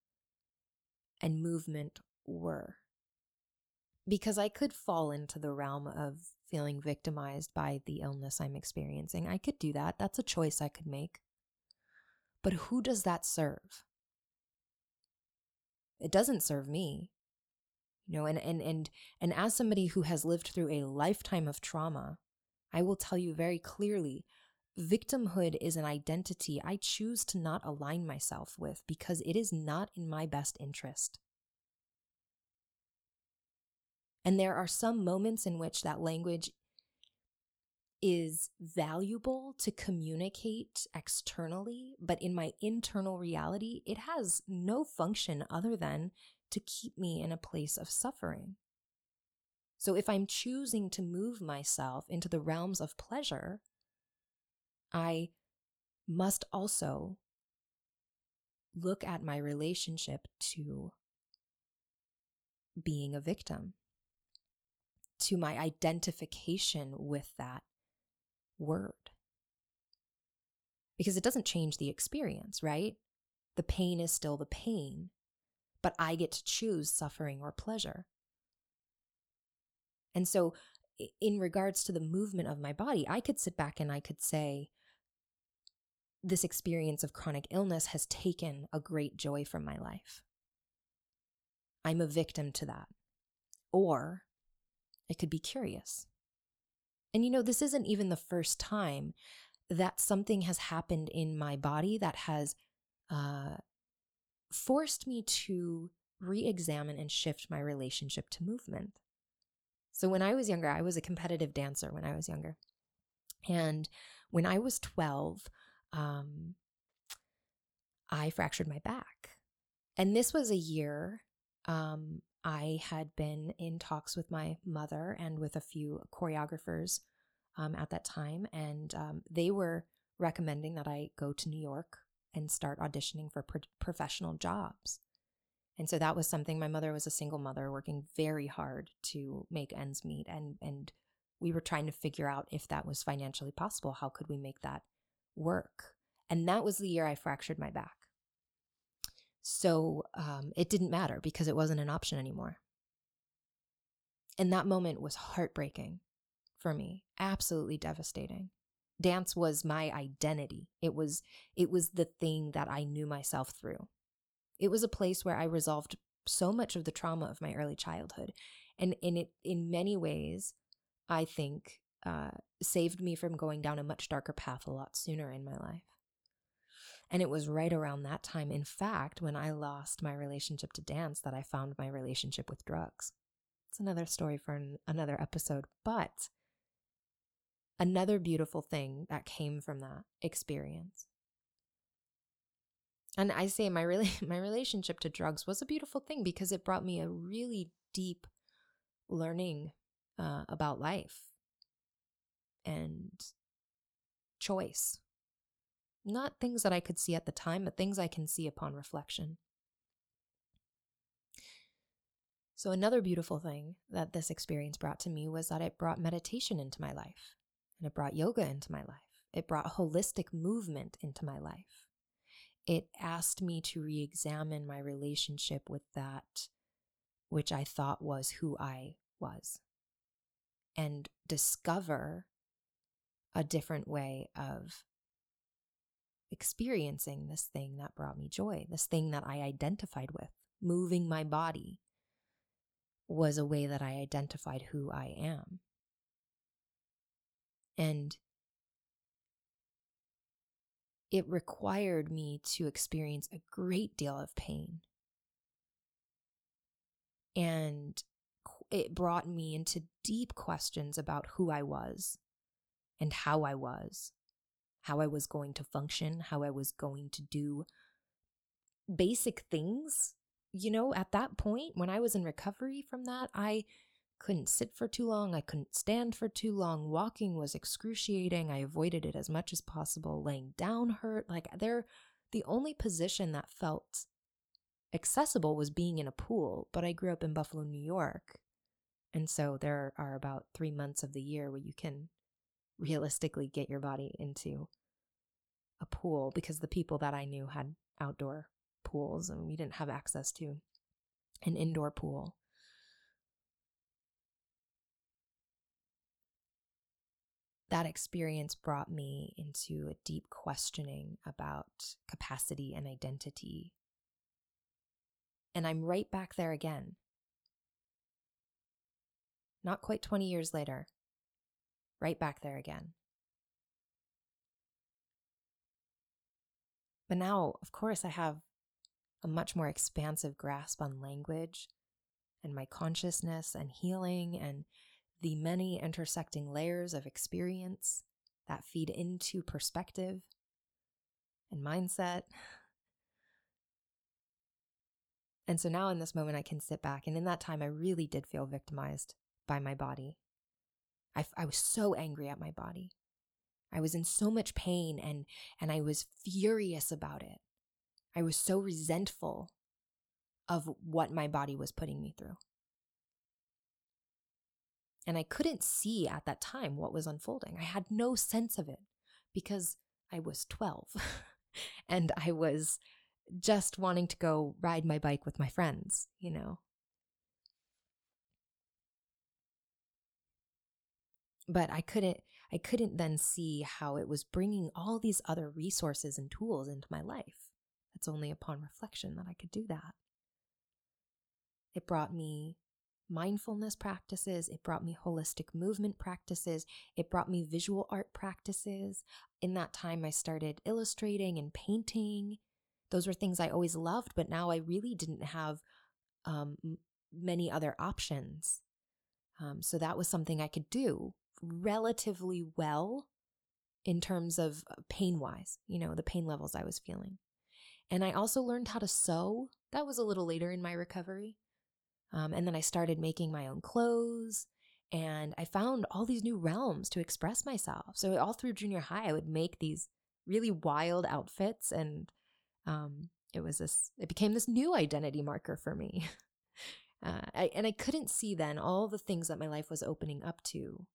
[SPEAKER 2] and movement were because I could fall into the realm of feeling victimized by the illness I'm experiencing. I could do that. That's a choice I could make. But who does that serve? It doesn't serve me. You know, and and and and as somebody who has lived through a lifetime of trauma, I will tell you very clearly, victimhood is an identity I choose to not align myself with because it is not in my best interest. And there are some moments in which that language is valuable to communicate externally, but in my internal reality, it has no function other than to keep me in a place of suffering. So if I'm choosing to move myself into the realms of pleasure, I must also look at my relationship to being a victim, to my identification with that word. Because it doesn't change the experience, right? The pain is still the pain, but I get to choose suffering or pleasure. And so, in regards to the movement of my body, I could sit back and I could say, this experience of chronic illness has taken a great joy from my life. I'm a victim to that. Or I could be curious. And you know, this isn't even the first time that something has happened in my body that has uh, forced me to re examine and shift my relationship to movement. So, when I was younger, I was a competitive dancer when I was younger. And when I was 12, um, I fractured my back. And this was a year um, I had been in talks with my mother and with a few choreographers um, at that time, and um, they were recommending that I go to New York and start auditioning for pro- professional jobs. And so that was something my mother was a single mother working very hard to make ends meet and and we were trying to figure out if that was financially possible. How could we make that work? And that was the year I fractured my back. So um, it didn't matter because it wasn't an option anymore. And that moment was heartbreaking for me, absolutely devastating. Dance was my identity. It was it was the thing that I knew myself through. It was a place where I resolved so much of the trauma of my early childhood, and in it in many ways, I think uh, saved me from going down a much darker path a lot sooner in my life. And it was right around that time, in fact, when I lost my relationship to dance, that I found my relationship with drugs. It's another story for an, another episode, but another beautiful thing that came from that experience. And I say my really my relationship to drugs was a beautiful thing because it brought me a really deep learning uh, about life and choice not things that I could see at the time, but things I can see upon reflection. So, another beautiful thing that this experience brought to me was that it brought meditation into my life, and it brought yoga into my life. It brought holistic movement into my life. It asked me to re examine my relationship with that which I thought was who I was and discover a different way of experiencing this thing that brought me joy, this thing that I identified with. Moving my body was a way that I identified who I am. And it required me to experience a great deal of pain. And it brought me into deep questions about who I was and how I was how I was going to function, how I was going to do basic things. You know, at that point, when I was in recovery from that, I couldn't sit for too long. I couldn't stand for too long. Walking was excruciating. I avoided it as much as possible. Laying down hurt. Like, there, the only position that felt accessible was being in a pool. But I grew up in Buffalo, New York. And so there are about three months of the year where you can realistically get your body into a pool because the people that I knew had outdoor pools and we didn't have access to an indoor pool. That experience brought me into a deep questioning about capacity and identity. And I'm right back there again. Not quite 20 years later, right back there again. But now, of course, I have a much more expansive grasp on language and my consciousness and healing and the many intersecting layers of experience that feed into perspective and mindset. And so now in this moment, I can sit back. And in that time, I really did feel victimized by my body. I, I was so angry at my body. I was in so much pain and, and I was furious about it. I was so resentful of what my body was putting me through. And I couldn't see at that time what was unfolding. I had no sense of it because I was 12 and I was just wanting to go ride my bike with my friends, you know. But I couldn't I couldn't then see how it was bringing all these other resources and tools into my life. It's only upon reflection that I could do that. It brought me mindfulness practices. It brought me holistic movement practices. It brought me visual art practices. In that time, I started illustrating and painting. Those were things I always loved, but now I really didn't have um, many other options. Um, so that was something I could do relatively well in terms of uh, pain wise, you know, the pain levels I was feeling. And I also learned how to sew. That was a little later in my recovery. Um, and then I started making my own clothes and I found all these new realms to express myself. So all through junior high, I would make these really wild outfits and um, it was this, it became this new identity marker for me. Uh, I, and I couldn't see then all the things that my life was opening up to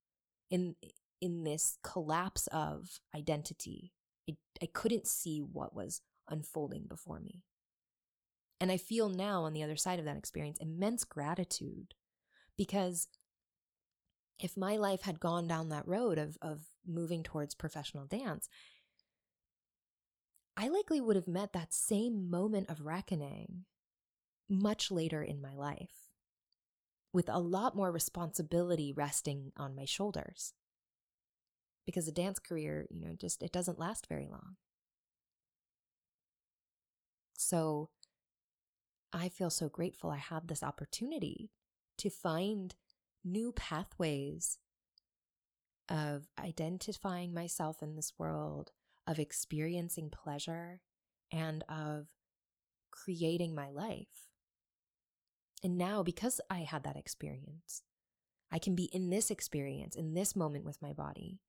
[SPEAKER 2] in in this collapse of identity. I, I couldn't see what was unfolding before me. And I feel now on the other side of that experience immense gratitude because if my life had gone down that road of, of moving towards professional dance, I likely would have met that same moment of reckoning much later in my life with a lot more responsibility resting on my shoulders. Because a dance career, you know, just it doesn't last very long. So I feel so grateful I have this opportunity to find new pathways of identifying myself in this world, of experiencing pleasure, and of creating my life. And now, because I had that experience, I can be in this experience, in this moment with my body.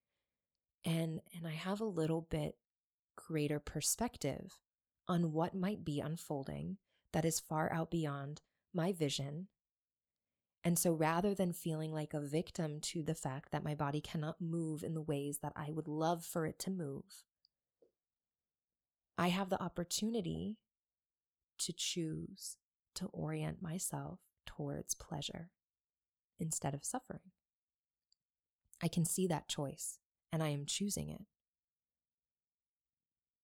[SPEAKER 2] And, and I have a little bit greater perspective on what might be unfolding that is far out beyond my vision. And so rather than feeling like a victim to the fact that my body cannot move in the ways that I would love for it to move, I have the opportunity to choose to orient myself towards pleasure instead of suffering. I can see that choice and I am choosing it.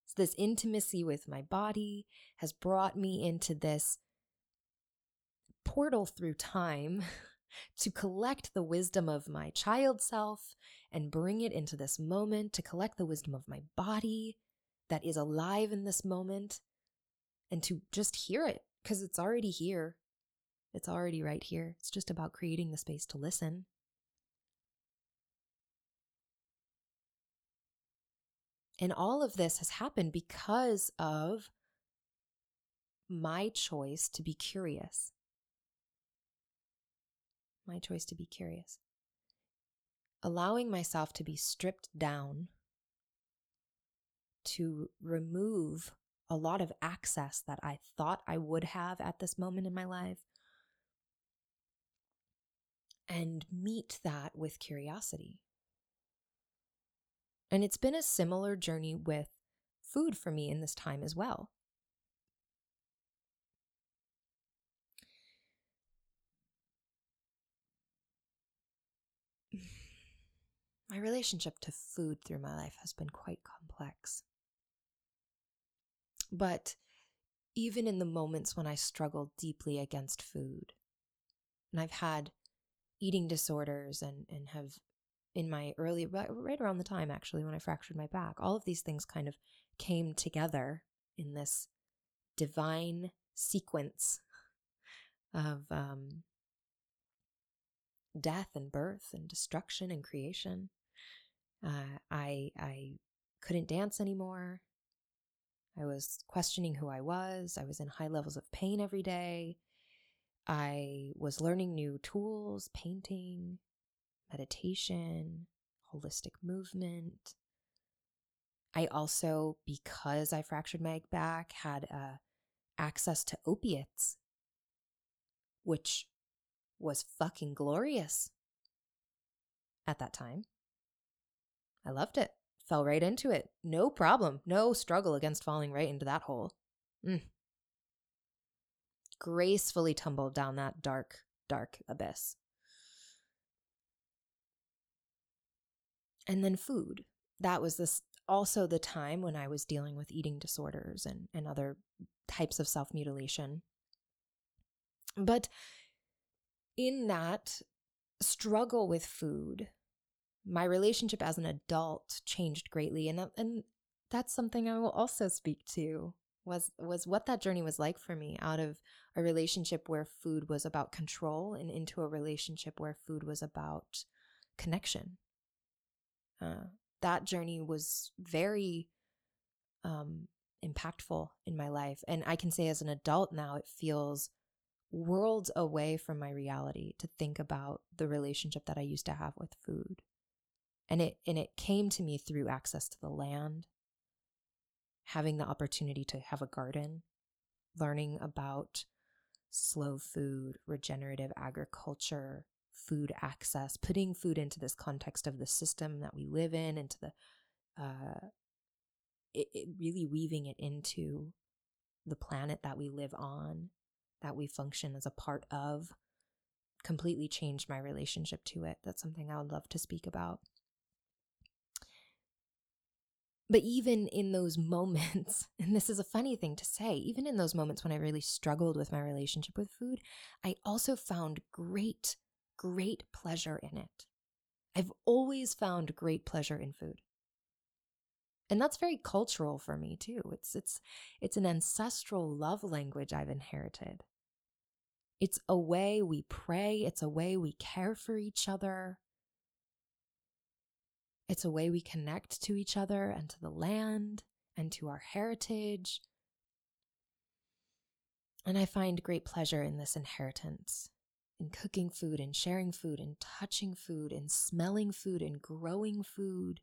[SPEAKER 2] So this intimacy with my body has brought me into this portal through time to collect the wisdom of my child self and bring it into this moment, to collect the wisdom of my body that is alive in this moment, and to just hear it because it's already here. It's already right here. It's just about creating the space to listen. And all of this has happened because of my choice to be curious. My choice to be curious. Allowing myself to be stripped down to remove a lot of access that I thought I would have at this moment in my life and meet that with curiosity. And it's been a similar journey with food for me in this time as well. My relationship to food through my life has been quite complex. But even in the moments when I struggled deeply against food, and I've had eating disorders and, and have in my early, right around the time actually when I fractured my back, all of these things kind of came together in this divine sequence of um, death and birth and destruction and creation. Uh, I I couldn't dance anymore. I was questioning who I was. I was in high levels of pain every day. I was learning new tools, painting, meditation, holistic movement. I also, because I fractured my back, had uh, access to opiates, which was fucking glorious. at that time. I loved it. Fell right into it. No problem. No struggle against falling right into that hole. Mm. Gracefully tumbled down that dark, dark abyss. And then food. That was this also the time when I was dealing with eating disorders and, and other types of self mutilation. But in that struggle with food, my relationship as an adult changed greatly. And, and that's something I will also speak to was was what that journey was like for me out of a relationship where food was about control and into a relationship where food was about connection uh, that journey was very um, impactful in my life. And I can say as an adult now, it feels worlds away from my reality to think about the relationship that I used to have with food. And it and it came to me through access to the land, having the opportunity to have a garden, learning about slow food, regenerative agriculture, food access, putting food into this context of the system that we live in, into the, uh, it, it really weaving it into the planet that we live on, that we function as a part of, completely changed my relationship to it. That's something I would love to speak about. But even in those moments, and this is a funny thing to say, even in those moments when I really struggled with my relationship with food, I also found great great pleasure in it. I've always found great pleasure in food. And that's very cultural for me too. It's it's it's an ancestral love language I've inherited. It's a way we pray, it's a way we care for each other. It's a way we connect to each other and to the land and to our heritage. And I find great pleasure in this inheritance in cooking food and sharing food and touching food and smelling food and growing food.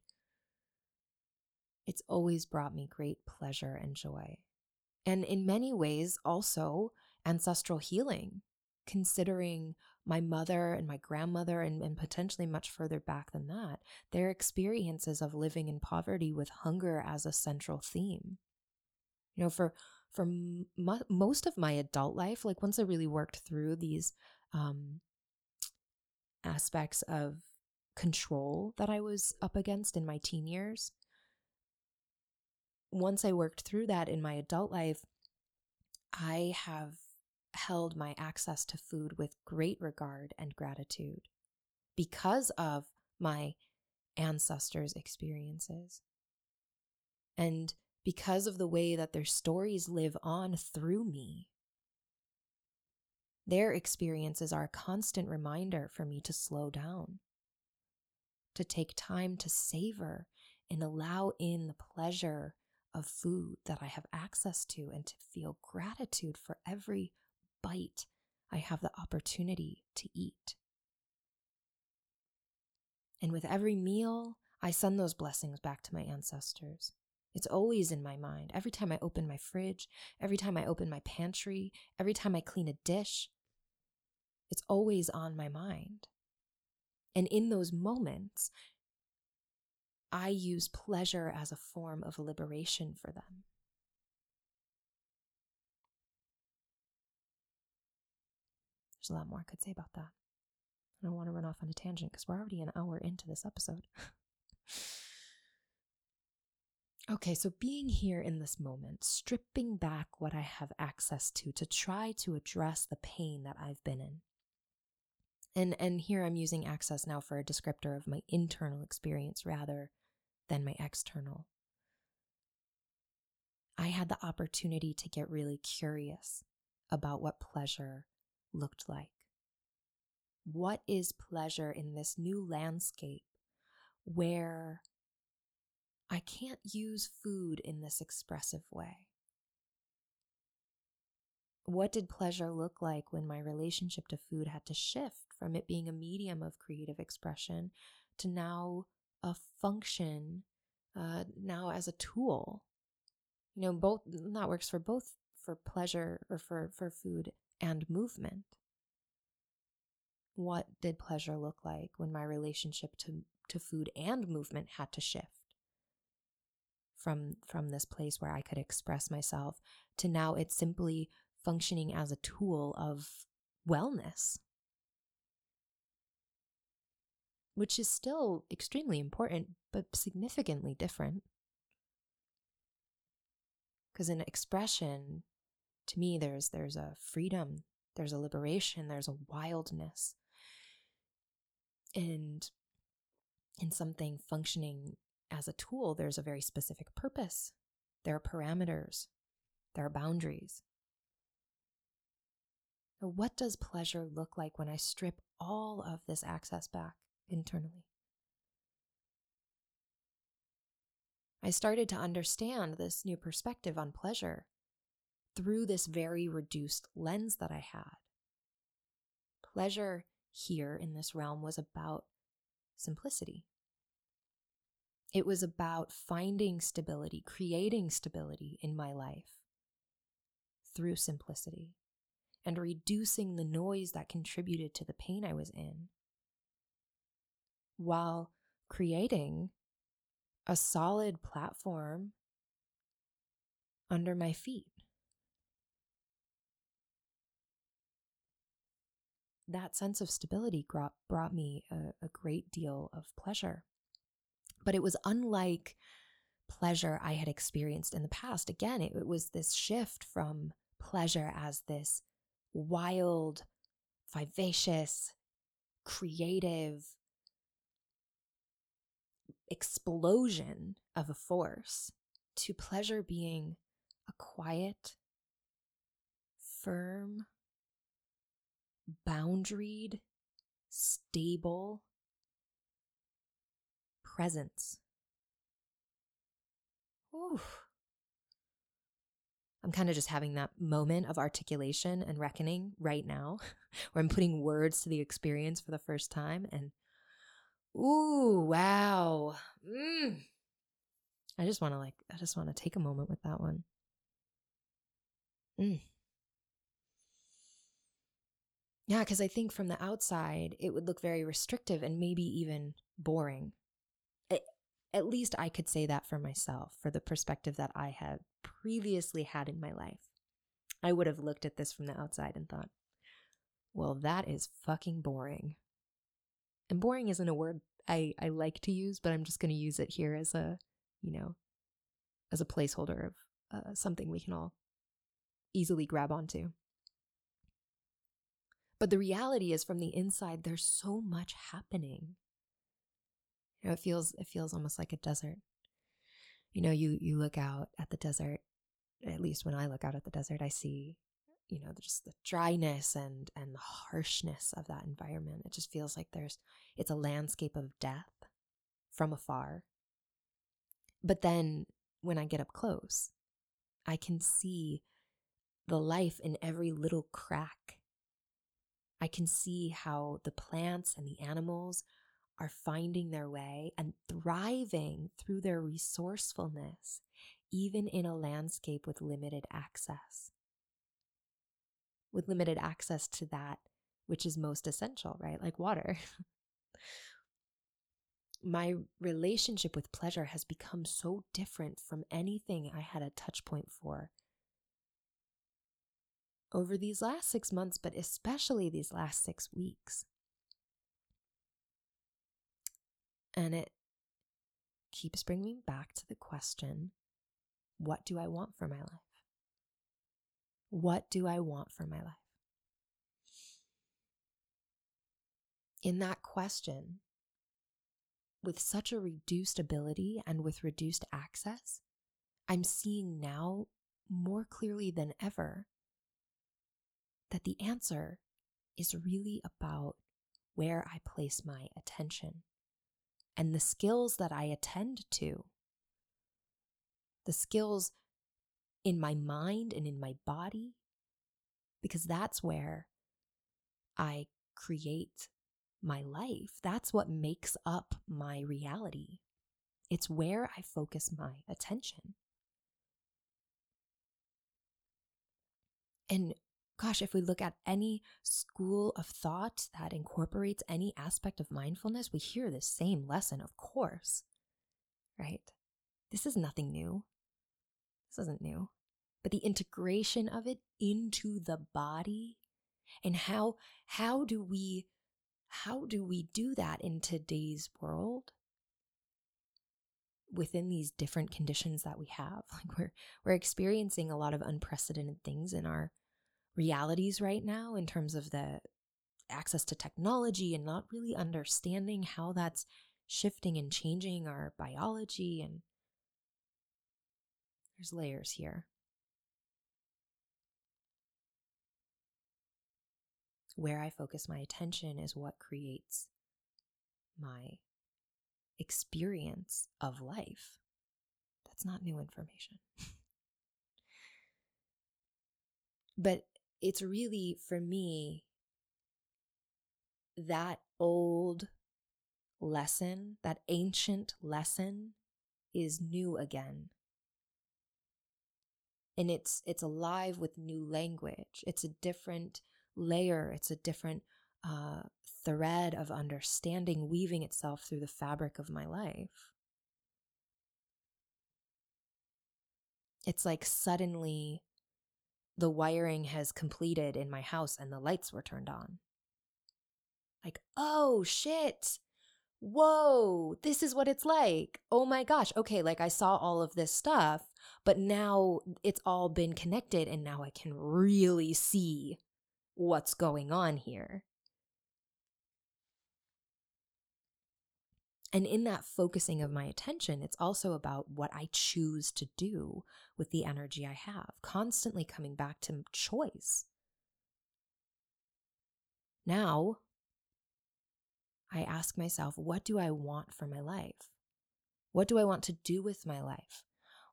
[SPEAKER 2] It's always brought me great pleasure and joy. And in many ways, also ancestral healing, considering my mother and my grandmother, and, and potentially much further back than that, their experiences of living in poverty with hunger as a central theme. You know, for for m- most of my adult life, like once I really worked through these um, aspects of control that I was up against in my teen years. Once I worked through that in my adult life, I have held my access to food with great regard and gratitude because of my ancestors' experiences. And because of the way that their stories live on through me, their experiences are a constant reminder for me to slow down, to take time to savor and allow in the pleasure of food that I have access to and to feel gratitude for every bite I have the opportunity to eat. And with every meal, I send those blessings back to my ancestors. It's always in my mind. Every time I open my fridge, every time I open my pantry, every time I clean a dish, it's always on my mind. And in those moments, I use pleasure as a form of liberation for them. A lot more I could say about that. I don't want to run off on a tangent because we're already an hour into this episode. okay, so being here in this moment, stripping back what I have access to to try to address the pain that I've been in. And and here I'm using access now for a descriptor of my internal experience rather than my external. I had the opportunity to get really curious about what pleasure looked like. What is pleasure in this new landscape where I can't use food in this expressive way? What did pleasure look like when my relationship to food had to shift from it being a medium of creative expression to now a function, uh, now as a tool? You know, both that works for both for pleasure or for, for food and movement. what did pleasure look like when my relationship to, to food and movement had to shift from, from this place where I could express myself to now it's simply functioning as a tool of wellness, which is still extremely important, but significantly different. Because an expression, to me, there's there's a freedom, there's a liberation, there's a wildness, and in something functioning as a tool, there's a very specific purpose. There are parameters, there are boundaries. now, What does pleasure look like when I strip all of this access back internally? I started to understand this new perspective on pleasure through this very reduced lens that I had. Pleasure here in this realm was about simplicity. It was about finding stability, creating stability in my life through simplicity and reducing the noise that contributed to the pain I was in, while creating a solid platform under my feet. That sense of stability brought, brought me a, a great deal of pleasure. But it was unlike pleasure I had experienced in the past. Again, it, it was this shift from pleasure as this wild, vivacious, creative explosion of a force to pleasure being a quiet, firm, boundaried, stable presence. Ooh. I'm kind of just having that moment of articulation and reckoning right now, where I'm putting words to the experience for the first time. And, ooh, wow. Mm. I just want to like, I just want to take a moment with that one. Mm. Yeah, because I think from the outside, it would look very restrictive and maybe even boring. It, at least I could say that for myself, for the perspective that I had previously had in my life. I would have looked at this from the outside and thought, well, that is fucking boring. And boring isn't a word I, I like to use, but I'm just going to use it here as a, you know, as a placeholder of uh, something we can all easily grab onto. But the reality is from the inside, there's so much happening. You know, it feels, it feels almost like a desert you know, you you look out at the desert, at least when I look out at the desert, I see, you know, just the dryness and and the harshness of that environment. It just feels like there's it's a landscape of death from afar. But then when I get up close, I can see the life in every little crack. I can see how the plants and the animals are finding their way and thriving through their resourcefulness, even in a landscape with limited access. With limited access to that which is most essential, right? Like water. My relationship with pleasure has become so different from anything I had a touch point for over these last six months, but especially these last six weeks. And it keeps bringing me back to the question what do I want for my life? What do I want for my life? In that question, with such a reduced ability and with reduced access, I'm seeing now more clearly than ever that the answer is really about where I place my attention and the skills that I attend to, the skills in my mind and in my body, because that's where I create my life. That's what makes up my reality. It's where I focus my attention. And gosh, if we look at any school of thought that incorporates any aspect of mindfulness, we hear the same lesson, of course, right? This is nothing new. This isn't new. But the integration of it into the body and how how do we how do we do that in today's world within these different conditions that we have like we're we're experiencing a lot of unprecedented things in our realities right now in terms of the access to technology and not really understanding how that's shifting and changing our biology and there's layers here where I focus my attention is what creates my experience of life. That's not new information. but it's really, for me, that old lesson, that ancient lesson is new again. And it's it's alive with new language. It's a different layer, it's a different uh, thread of understanding weaving itself through the fabric of my life. It's like suddenly the wiring has completed in my house and the lights were turned on. Like, oh shit. Whoa, this is what it's like. Oh my gosh. Okay, like I saw all of this stuff, but now it's all been connected and now I can really see what's going on here. And in that focusing of my attention, it's also about what I choose to do with the energy I have, constantly coming back to choice. Now, I ask myself, what do I want for my life? What do I want to do with my life?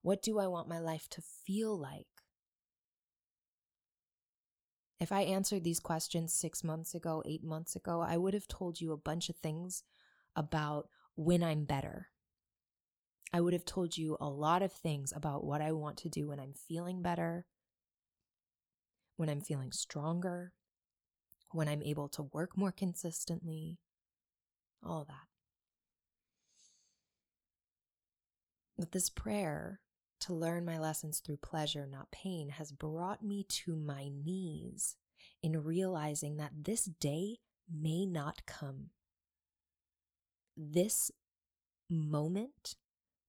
[SPEAKER 2] What do I want my life to feel like? If I answered these questions six months ago, eight months ago, I would have told you a bunch of things about when I'm better. I would have told you a lot of things about what I want to do when I'm feeling better, when I'm feeling stronger, when I'm able to work more consistently, all of that. But this prayer to learn my lessons through pleasure, not pain, has brought me to my knees in realizing that this day may not come. This moment,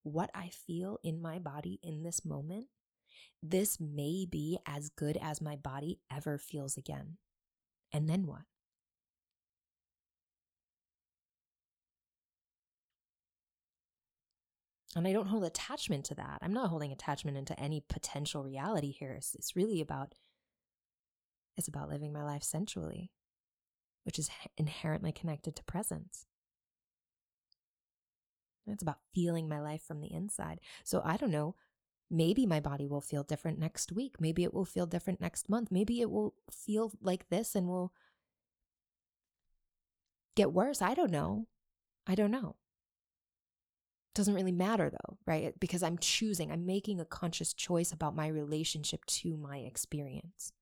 [SPEAKER 2] what I feel in my body in this moment, this may be as good as my body ever feels again. And then what? And I don't hold attachment to that. I'm not holding attachment into any potential reality here. It's, it's really about it's about living my life sensually, which is inherently connected to presence. It's about feeling my life from the inside. So I don't know, maybe my body will feel different next week. Maybe it will feel different next month. Maybe it will feel like this and will get worse. I don't know. I don't know. Doesn't really matter though, right? Because I'm choosing, I'm making a conscious choice about my relationship to my experience.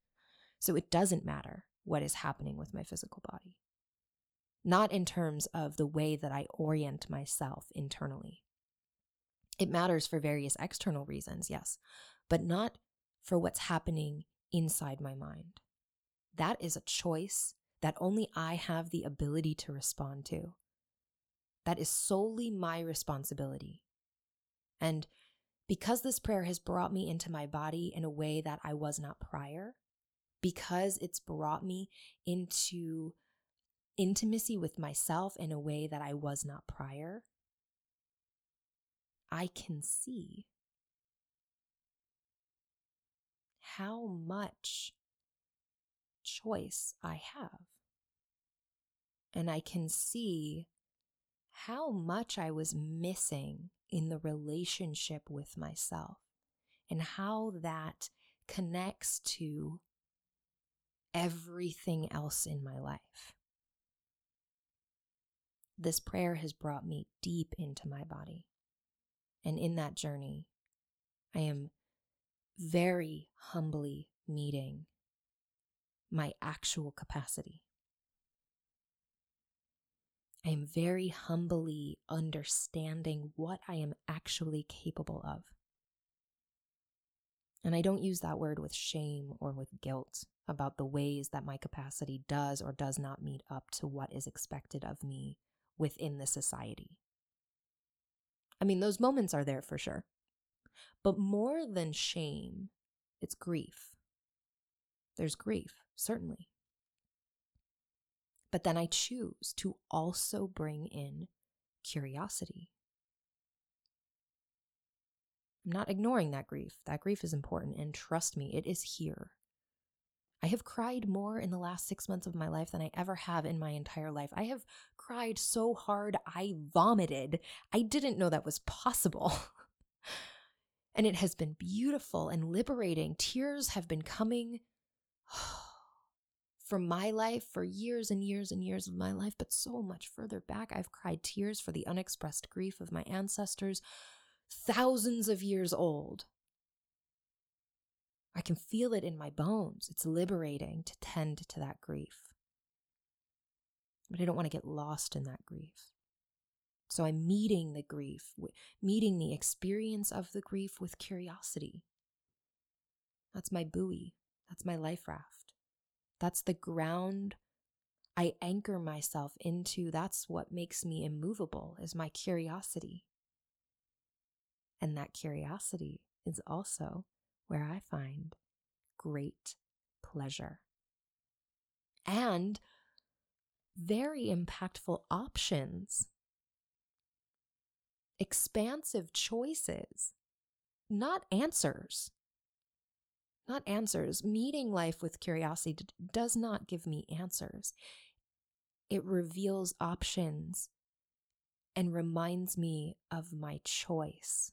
[SPEAKER 2] So it doesn't matter what is happening with my physical body. Not in terms of the way that I orient myself internally. It matters for various external reasons, yes, but not for what's happening inside my mind. That is a choice that only I have the ability to respond to. That is solely my responsibility. And because this prayer has brought me into my body in a way that I was not prior, because it's brought me into intimacy with myself in a way that I was not prior, I can see how much choice I have. And I can see how much I was missing in the relationship with myself and how that connects to everything else in my life. This prayer has brought me deep into my body. And in that journey, I am very humbly meeting my actual capacity. I am very humbly understanding what I am actually capable of. And I don't use that word with shame or with guilt about the ways that my capacity does or does not meet up to what is expected of me within the society. I mean, those moments are there for sure. But more than shame, it's grief. There's grief, certainly. But then I choose to also bring in curiosity. I'm not ignoring that grief. That grief is important, and trust me, it is here. I have cried more in the last six months of my life than I ever have in my entire life. I have cried so hard I vomited. I didn't know that was possible. and it has been beautiful and liberating. Tears have been coming from my life for years and years and years of my life, but so much further back. I've cried tears for the unexpressed grief of my ancestors, thousands of years old. I can feel it in my bones. It's liberating to tend to that grief. But I don't want to get lost in that grief. So I'm meeting the grief, meeting the experience of the grief with curiosity. That's my buoy. That's my life raft. That's the ground I anchor myself into. That's what makes me immovable is my curiosity. And that curiosity is also where I find great pleasure and very impactful options, expansive choices, not answers. Not answers. Meeting life with curiosity does not give me answers. It reveals options and reminds me of my choice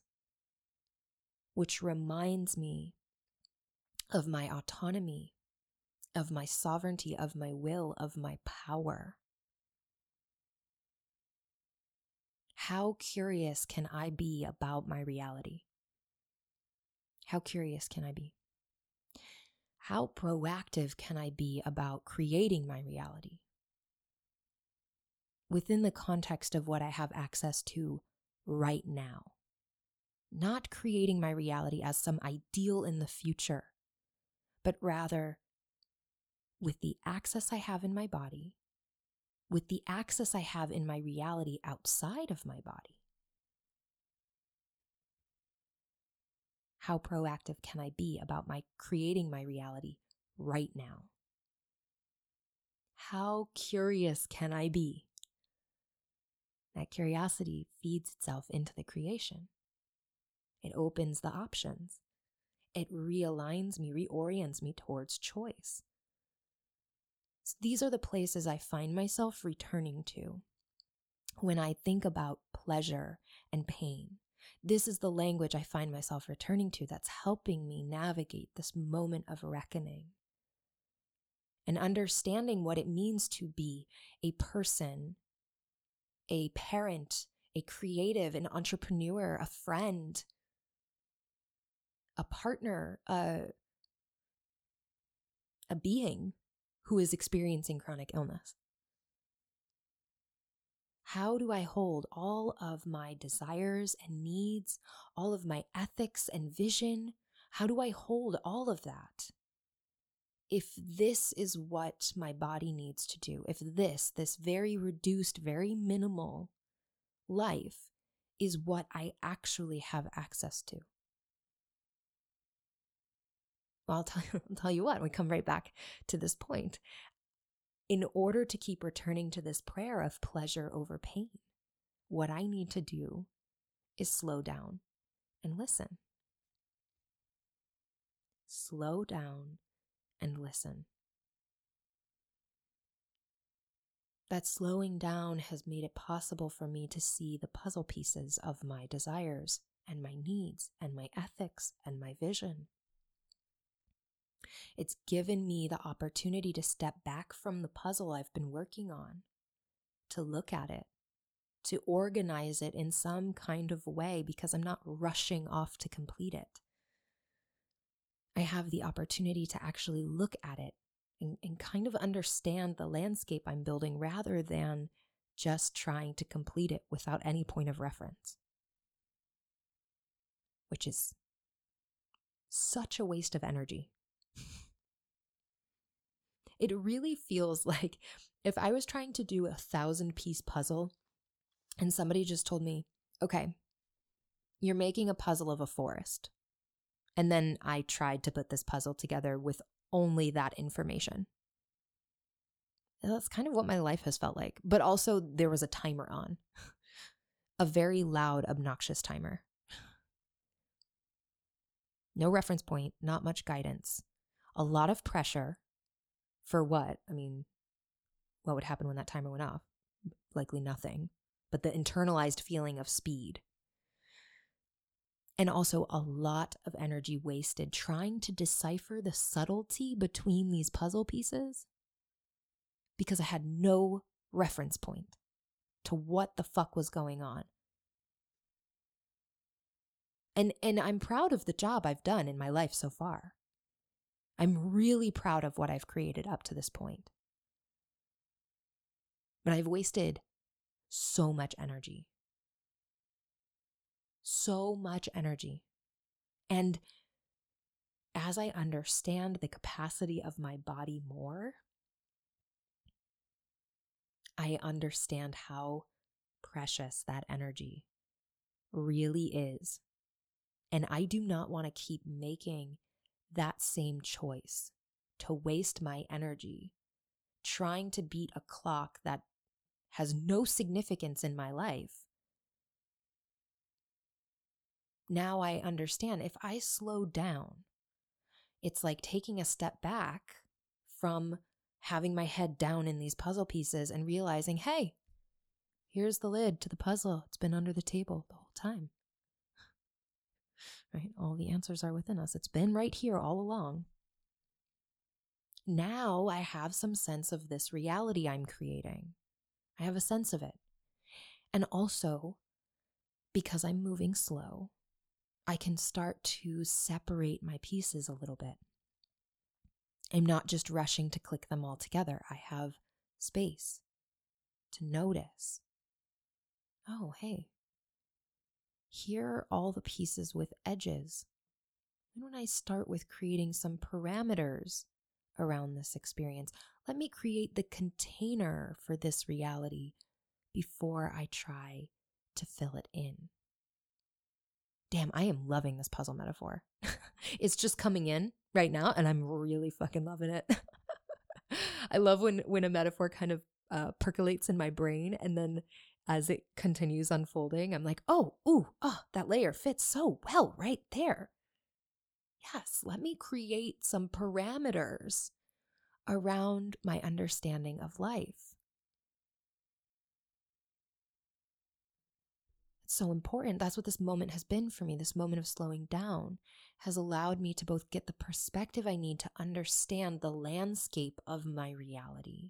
[SPEAKER 2] which reminds me of my autonomy, of my sovereignty, of my will, of my power. How curious can I be about my reality? How curious can I be? How proactive can I be about creating my reality? Within the context of what I have access to right now not creating my reality as some ideal in the future, but rather with the access I have in my body, with the access I have in my reality outside of my body. How proactive can I be about my creating my reality right now? How curious can I be? That curiosity feeds itself into the creation. It opens the options. It realigns me, reorients me towards choice. So these are the places I find myself returning to when I think about pleasure and pain. This is the language I find myself returning to that's helping me navigate this moment of reckoning and understanding what it means to be a person, a parent, a creative, an entrepreneur, a friend, a partner, a, a being who is experiencing chronic illness? How do I hold all of my desires and needs, all of my ethics and vision? How do I hold all of that? If this is what my body needs to do, if this, this very reduced, very minimal life is what I actually have access to. Well, I'll tell you, I'll tell you what, we come right back to this point. In order to keep returning to this prayer of pleasure over pain, what I need to do is slow down and listen. Slow down and listen. That slowing down has made it possible for me to see the puzzle pieces of my desires and my needs and my ethics and my vision. It's given me the opportunity to step back from the puzzle I've been working on, to look at it, to organize it in some kind of way because I'm not rushing off to complete it. I have the opportunity to actually look at it, and, and kind of understand the landscape I'm building rather than just trying to complete it without any point of reference, which is such a waste of energy. It really feels like if I was trying to do a thousand piece puzzle and somebody just told me, okay, you're making a puzzle of a forest. And then I tried to put this puzzle together with only that information. That's kind of what my life has felt like. But also, there was a timer on, a very loud, obnoxious timer. No reference point, not much guidance, a lot of pressure. For what? I mean, what would happen when that timer went off? Likely nothing, but the internalized feeling of speed and also a lot of energy wasted trying to decipher the subtlety between these puzzle pieces because I had no reference point to what the fuck was going on. And and I'm proud of the job I've done in my life so far. I'm really proud of what I've created up to this point. But I've wasted so much energy so much energy. And as I understand the capacity of my body more, I understand how precious that energy really is. And I do not want to keep making that same choice to waste my energy trying to beat a clock that has no significance in my life now I understand if I slow down, it's like taking a step back from having my head down in these puzzle pieces and realizing, hey, here's the lid to the puzzle. It's been under the table the whole time. Right? All the answers are within us. It's been right here all along. Now I have some sense of this reality I'm creating. I have a sense of it. And also, because I'm moving slow, I can start to separate my pieces a little bit. I'm not just rushing to click them all together. I have space to notice. Oh, hey, here are all the pieces with edges. And when I start with creating some parameters around this experience, let me create the container for this reality before I try to fill it in damn, I am loving this puzzle metaphor. it's just coming in right now, and I'm really fucking loving it. I love when when a metaphor kind of uh, percolates in my brain, and then as it continues unfolding, I'm like, oh, ooh, oh, that layer fits so well right there. Yes, let me create some parameters around my understanding of life. It's so important. That's what this moment has been for me. This moment of slowing down has allowed me to both get the perspective I need to understand the landscape of my reality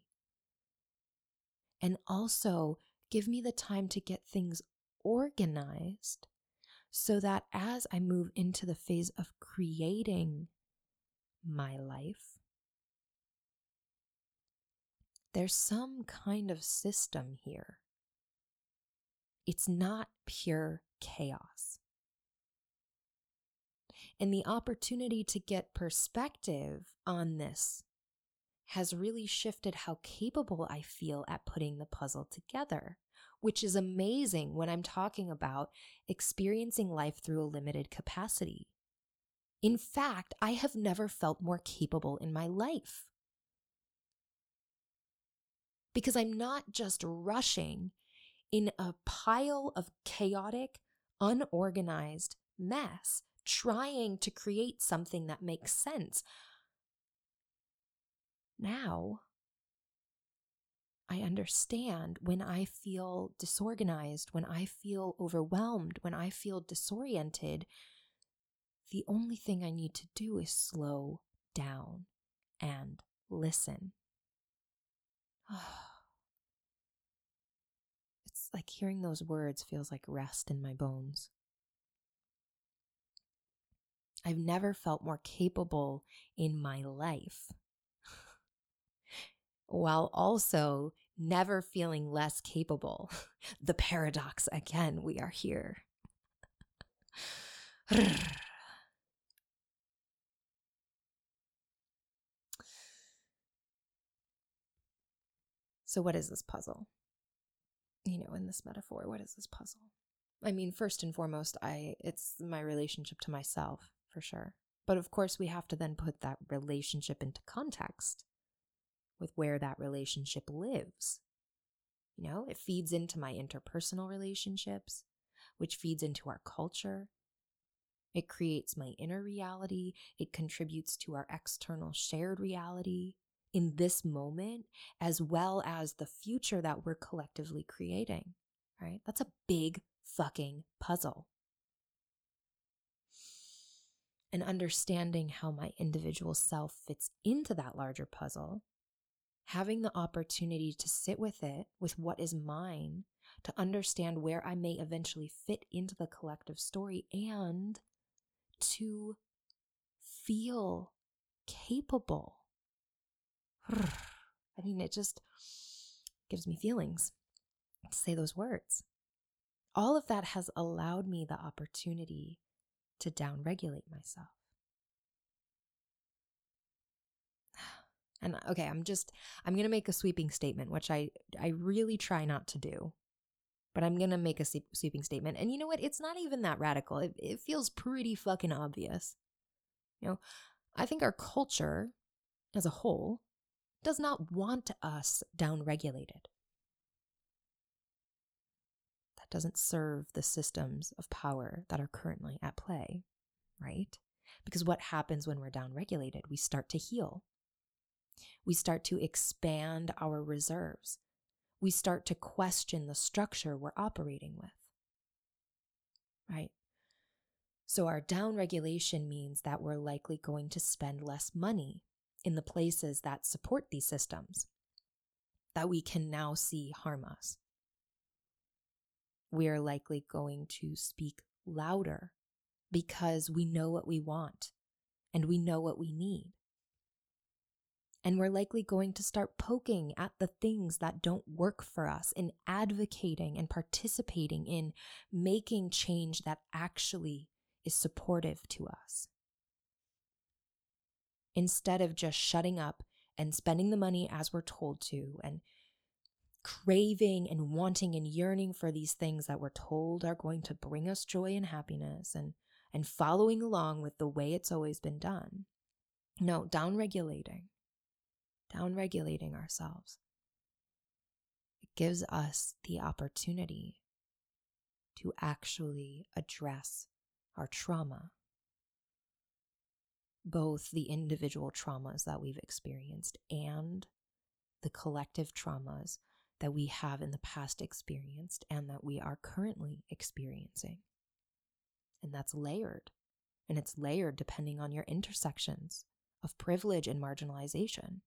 [SPEAKER 2] and also give me the time to get things organized so that as I move into the phase of creating my life, there's some kind of system here it's not pure chaos. And the opportunity to get perspective on this has really shifted how capable I feel at putting the puzzle together, which is amazing when I'm talking about experiencing life through a limited capacity. In fact, I have never felt more capable in my life. Because I'm not just rushing in a pile of chaotic, unorganized mess, trying to create something that makes sense. Now, I understand when I feel disorganized, when I feel overwhelmed, when I feel disoriented. The only thing I need to do is slow down and listen. It's like hearing those words feels like rest in my bones. I've never felt more capable in my life while also never feeling less capable. the paradox again, we are here. so, what is this puzzle? You know, in this metaphor, what is this puzzle? I mean, first and foremost, I it's my relationship to myself, for sure. But of course, we have to then put that relationship into context with where that relationship lives. You know, it feeds into my interpersonal relationships, which feeds into our culture. It creates my inner reality. It contributes to our external shared reality in this moment, as well as the future that we're collectively creating, right? That's a big fucking puzzle. And understanding how my individual self fits into that larger puzzle, having the opportunity to sit with it, with what is mine, to understand where I may eventually fit into the collective story, and to feel capable. I mean, it just gives me feelings to say those words all of that has allowed me the opportunity to downregulate myself. And okay, I'm just I'm going to make a sweeping statement which I I really try not to do. But I'm going to make a sweeping statement. And you know what? It's not even that radical. It, it feels pretty fucking obvious. You know, I think our culture as a whole does not want us downregulated that doesn't serve the systems of power that are currently at play, right? Because what happens when we're downregulated? We start to heal. We start to expand our reserves. We start to question the structure we're operating with, right? So, our downregulation means that we're likely going to spend less money in the places that support these systems that we can now see harm us we're likely going to speak louder because we know what we want and we know what we need. And we're likely going to start poking at the things that don't work for us and advocating and participating in making change that actually is supportive to us. Instead of just shutting up and spending the money as we're told to and craving and wanting and yearning for these things that we're told are going to bring us joy and happiness and and following along with the way it's always been done. No, down regulating. Down regulating ourselves. It gives us the opportunity to actually address our trauma. Both the individual traumas that we've experienced and the collective traumas that we have in the past experienced and that we are currently experiencing. And that's layered. And it's layered depending on your intersections of privilege and marginalization.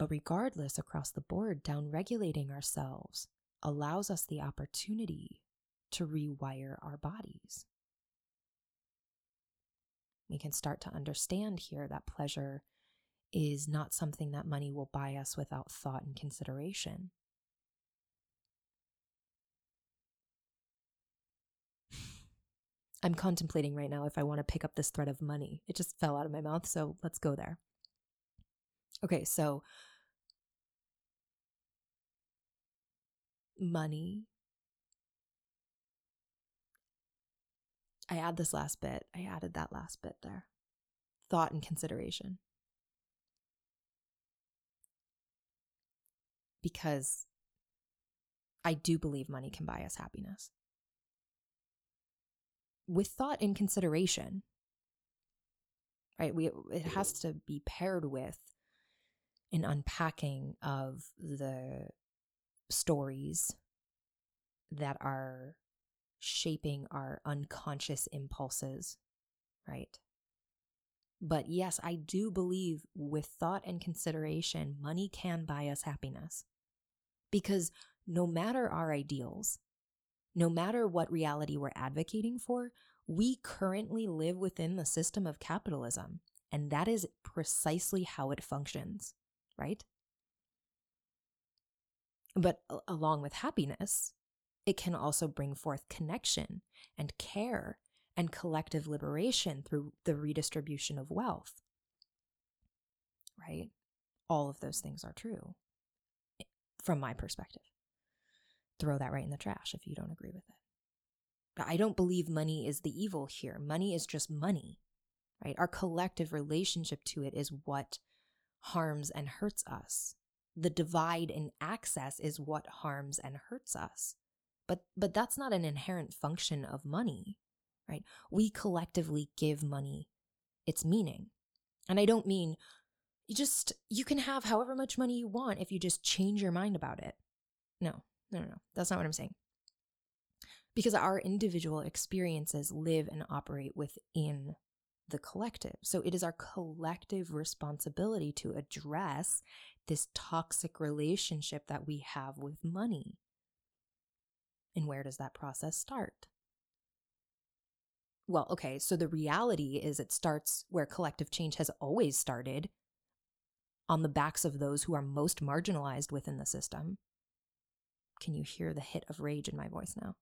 [SPEAKER 2] But regardless, across the board, downregulating ourselves allows us the opportunity to rewire our bodies. We can start to understand here that pleasure is not something that money will buy us without thought and consideration. I'm contemplating right now if I want to pick up this thread of money. It just fell out of my mouth, so let's go there. Okay, so money. I add this last bit. I added that last bit there. Thought and consideration. because I do believe money can buy us happiness. With thought and consideration, right? We, it has to be paired with an unpacking of the stories that are shaping our unconscious impulses, right? But yes, I do believe with thought and consideration, money can buy us happiness. Because no matter our ideals, no matter what reality we're advocating for, we currently live within the system of capitalism. And that is precisely how it functions, right? But along with happiness, it can also bring forth connection and care and collective liberation through the redistribution of wealth. Right? All of those things are true from my perspective. Throw that right in the trash if you don't agree with it. But I don't believe money is the evil here. Money is just money, right? Our collective relationship to it is what harms and hurts us. The divide in access is what harms and hurts us. But, but that's not an inherent function of money, right? We collectively give money its meaning. And I don't mean you just, you can have however much money you want if you just change your mind about it. No, no, no, no. That's not what I'm saying. Because our individual experiences live and operate within the collective. So it is our collective responsibility to address this toxic relationship that we have with money. And where does that process start? Well, okay, so the reality is it starts where collective change has always started on the backs of those who are most marginalized within the system. Can you hear the hit of rage in my voice now?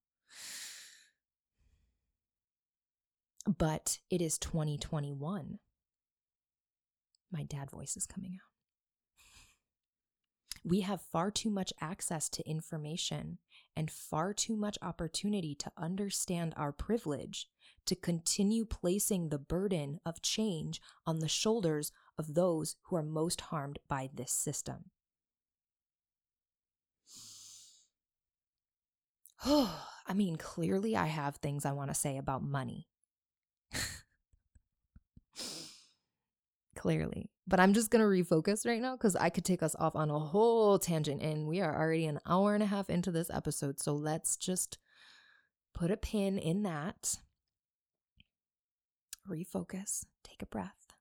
[SPEAKER 2] But it is 2021. My dad voice is coming out. We have far too much access to information and far too much opportunity to understand our privilege to continue placing the burden of change on the shoulders of those who are most harmed by this system. I mean, clearly I have things I want to say about money. Clearly. But I'm just going to refocus right now because I could take us off on a whole tangent and we are already an hour and a half into this episode. So let's just put a pin in that. Refocus, take a breath.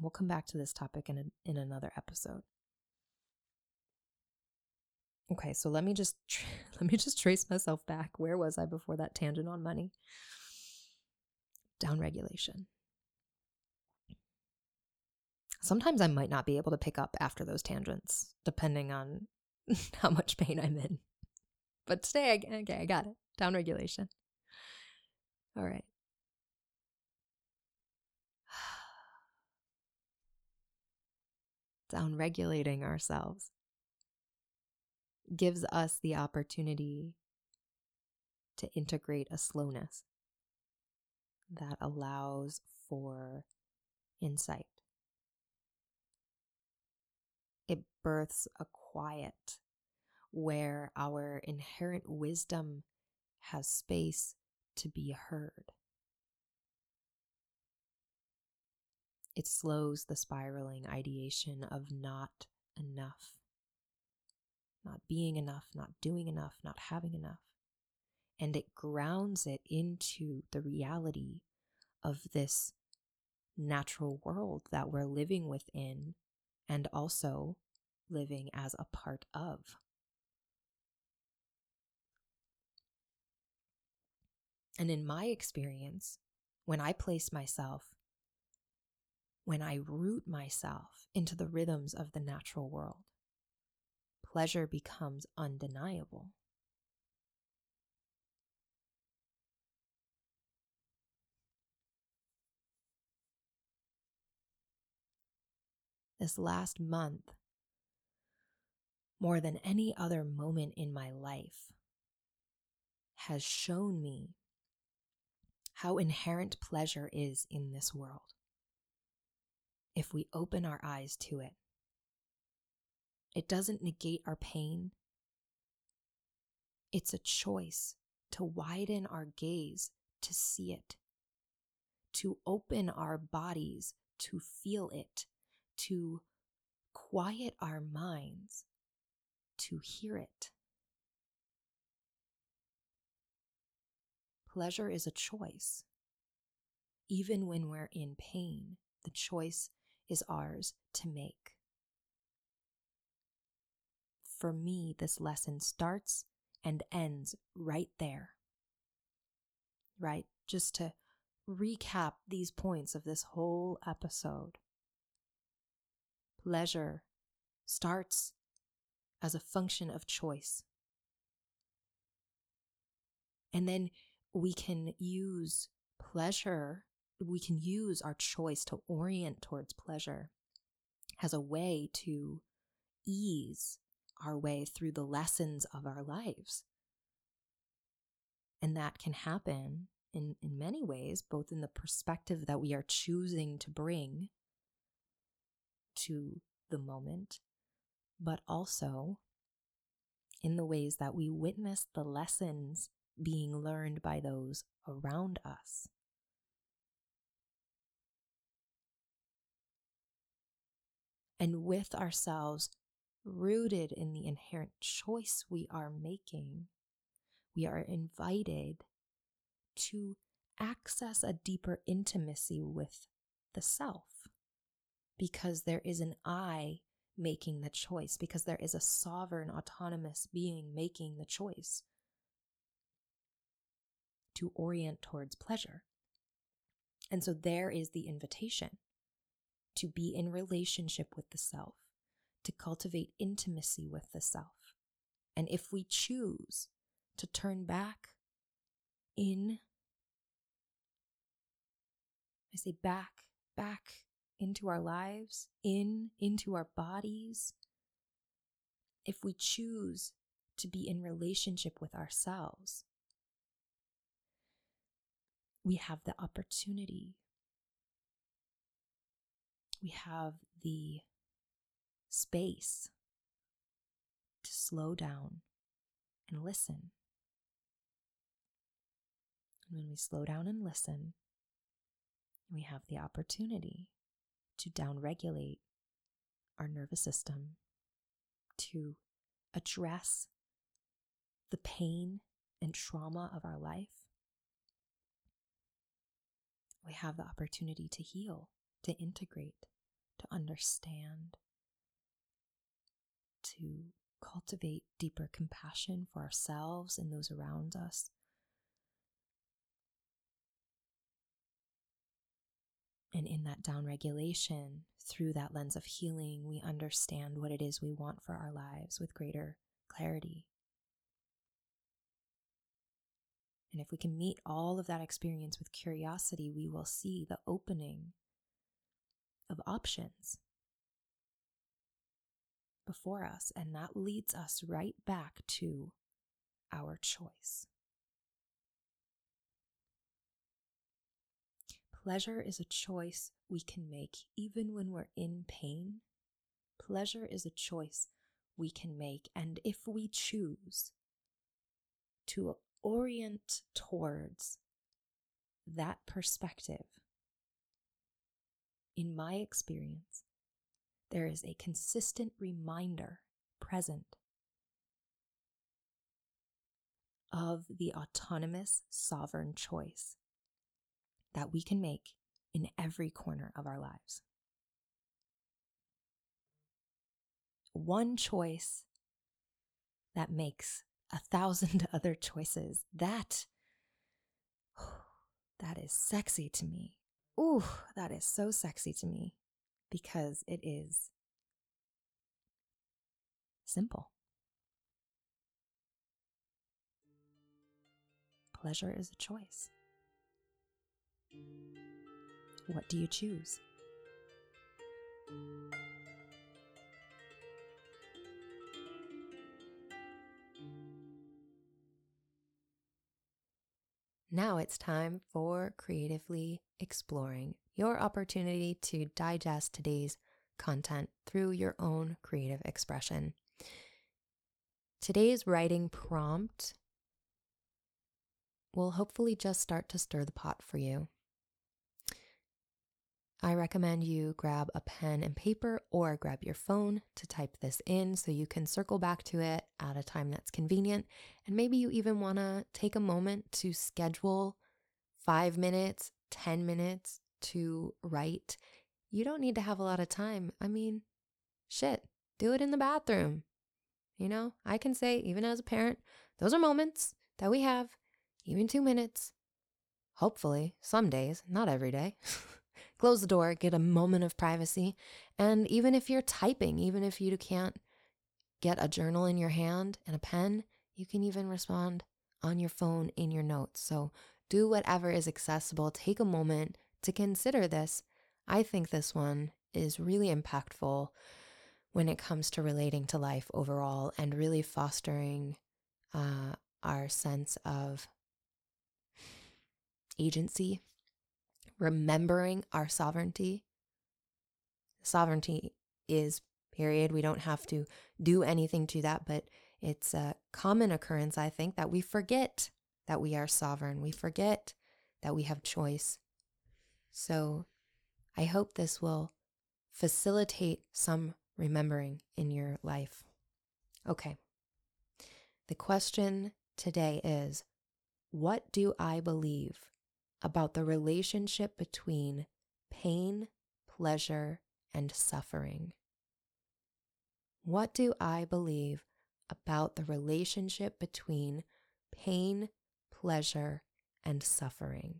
[SPEAKER 2] We'll come back to this topic in, a, in another episode. Okay, so let me just let me just trace myself back. Where was I before that tangent on money? Down regulation. Sometimes I might not be able to pick up after those tangents, depending on how much pain I'm in. But today, okay, I got it. Down regulation. All right. Down regulating ourselves gives us the opportunity to integrate a slowness that allows for insight. It births a quiet where our inherent wisdom has space to be heard. It slows the spiraling ideation of not enough not being enough, not doing enough, not having enough. And it grounds it into the reality of this natural world that we're living within and also living as a part of. And in my experience, when I place myself, when I root myself into the rhythms of the natural world, pleasure becomes undeniable. This last month, more than any other moment in my life, has shown me how inherent pleasure is in this world if we open our eyes to it. It doesn't negate our pain. It's a choice to widen our gaze to see it, to open our bodies to feel it, to quiet our minds to hear it. Pleasure is a choice. Even when we're in pain, the choice is ours to make for me, this lesson starts and ends right there. Right? Just to recap these points of this whole episode. Pleasure starts as a function of choice. And then we can use pleasure, we can use our choice to orient towards pleasure as a way to ease our way through the lessons of our lives. And that can happen in, in many ways, both in the perspective that we are choosing to bring to the moment, but also in the ways that we witness the lessons being learned by those around us. And with ourselves rooted in the inherent choice we are making, we are invited to access a deeper intimacy with the self because there is an I making the choice, because there is a sovereign, autonomous being making the choice to orient towards pleasure. And so there is the invitation to be in relationship with the self, to cultivate intimacy with the self. And if we choose to turn back in, I say back, back into our lives, in, into our bodies, if we choose to be in relationship with ourselves, we have the opportunity, we have the space to slow down and listen. And when we slow down and listen, we have the opportunity to downregulate our nervous system, to address the pain and trauma of our life. We have the opportunity to heal, to integrate, to understand, to cultivate deeper compassion for ourselves and those around us, And in that downregulation, through that lens of healing, we understand what it is we want for our lives with greater clarity. And if we can meet all of that experience with curiosity, we will see the opening of options before us. And that leads us right back to our choice. Pleasure is a choice we can make even when we're in pain. Pleasure is a choice we can make. And if we choose to orient towards that perspective, in my experience, there is a consistent reminder present of the autonomous sovereign choice that we can make in every corner of our lives. One choice that makes a thousand other choices. That, that is sexy to me. Ooh, that is so sexy to me because it is simple. Pleasure is a choice. What do you choose? Now it's time for creatively exploring your opportunity to digest today's content through your own creative expression. Today's writing prompt will hopefully just start to stir the pot for you. I recommend you grab a pen and paper or grab your phone to type this in so you can circle back to it at a time that's convenient. And maybe you even want to take a moment to schedule five minutes, 10 minutes to write. You don't need to have a lot of time. I mean, shit, do it in the bathroom. You know, I can say, even as a parent, those are moments that we have, even two minutes. hopefully, some days, not every day. Close the door, get a moment of privacy. And even if you're typing, even if you can't get a journal in your hand and a pen, you can even respond on your phone in your notes. So do whatever is accessible. Take a moment to consider this. I think this one is really impactful when it comes to relating to life overall and really fostering uh, our sense of agency, remembering our sovereignty. Sovereignty is, period. We don't have to do anything to that, but it's a common occurrence, I think, that we forget that we are sovereign. We forget that we have choice. So I hope this will facilitate some remembering in your life. Okay. The question today is What do I believe about the relationship between pain, pleasure, and suffering? What do I believe about the relationship between pain, pleasure, and suffering?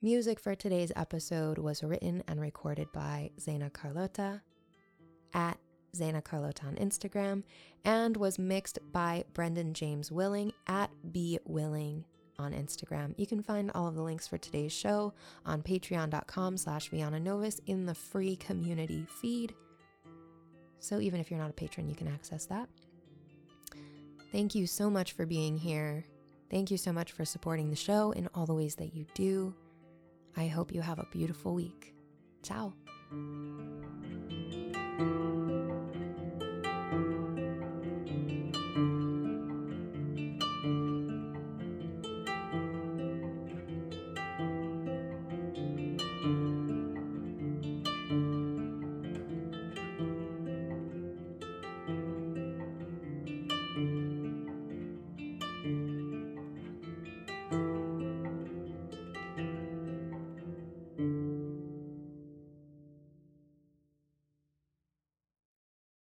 [SPEAKER 2] Music for today's episode was written and recorded by Zena Carlota at Zena Carlota on Instagram and was mixed by Brendan James Willing at Be Willing on Instagram. You can find all of the links for today's show on patreon.com slash Novus in the free community feed. So even if you're not a patron, you can access that. Thank you so much for being here. Thank you so much for supporting the show in all the ways that you do. I hope you have a beautiful week. Ciao.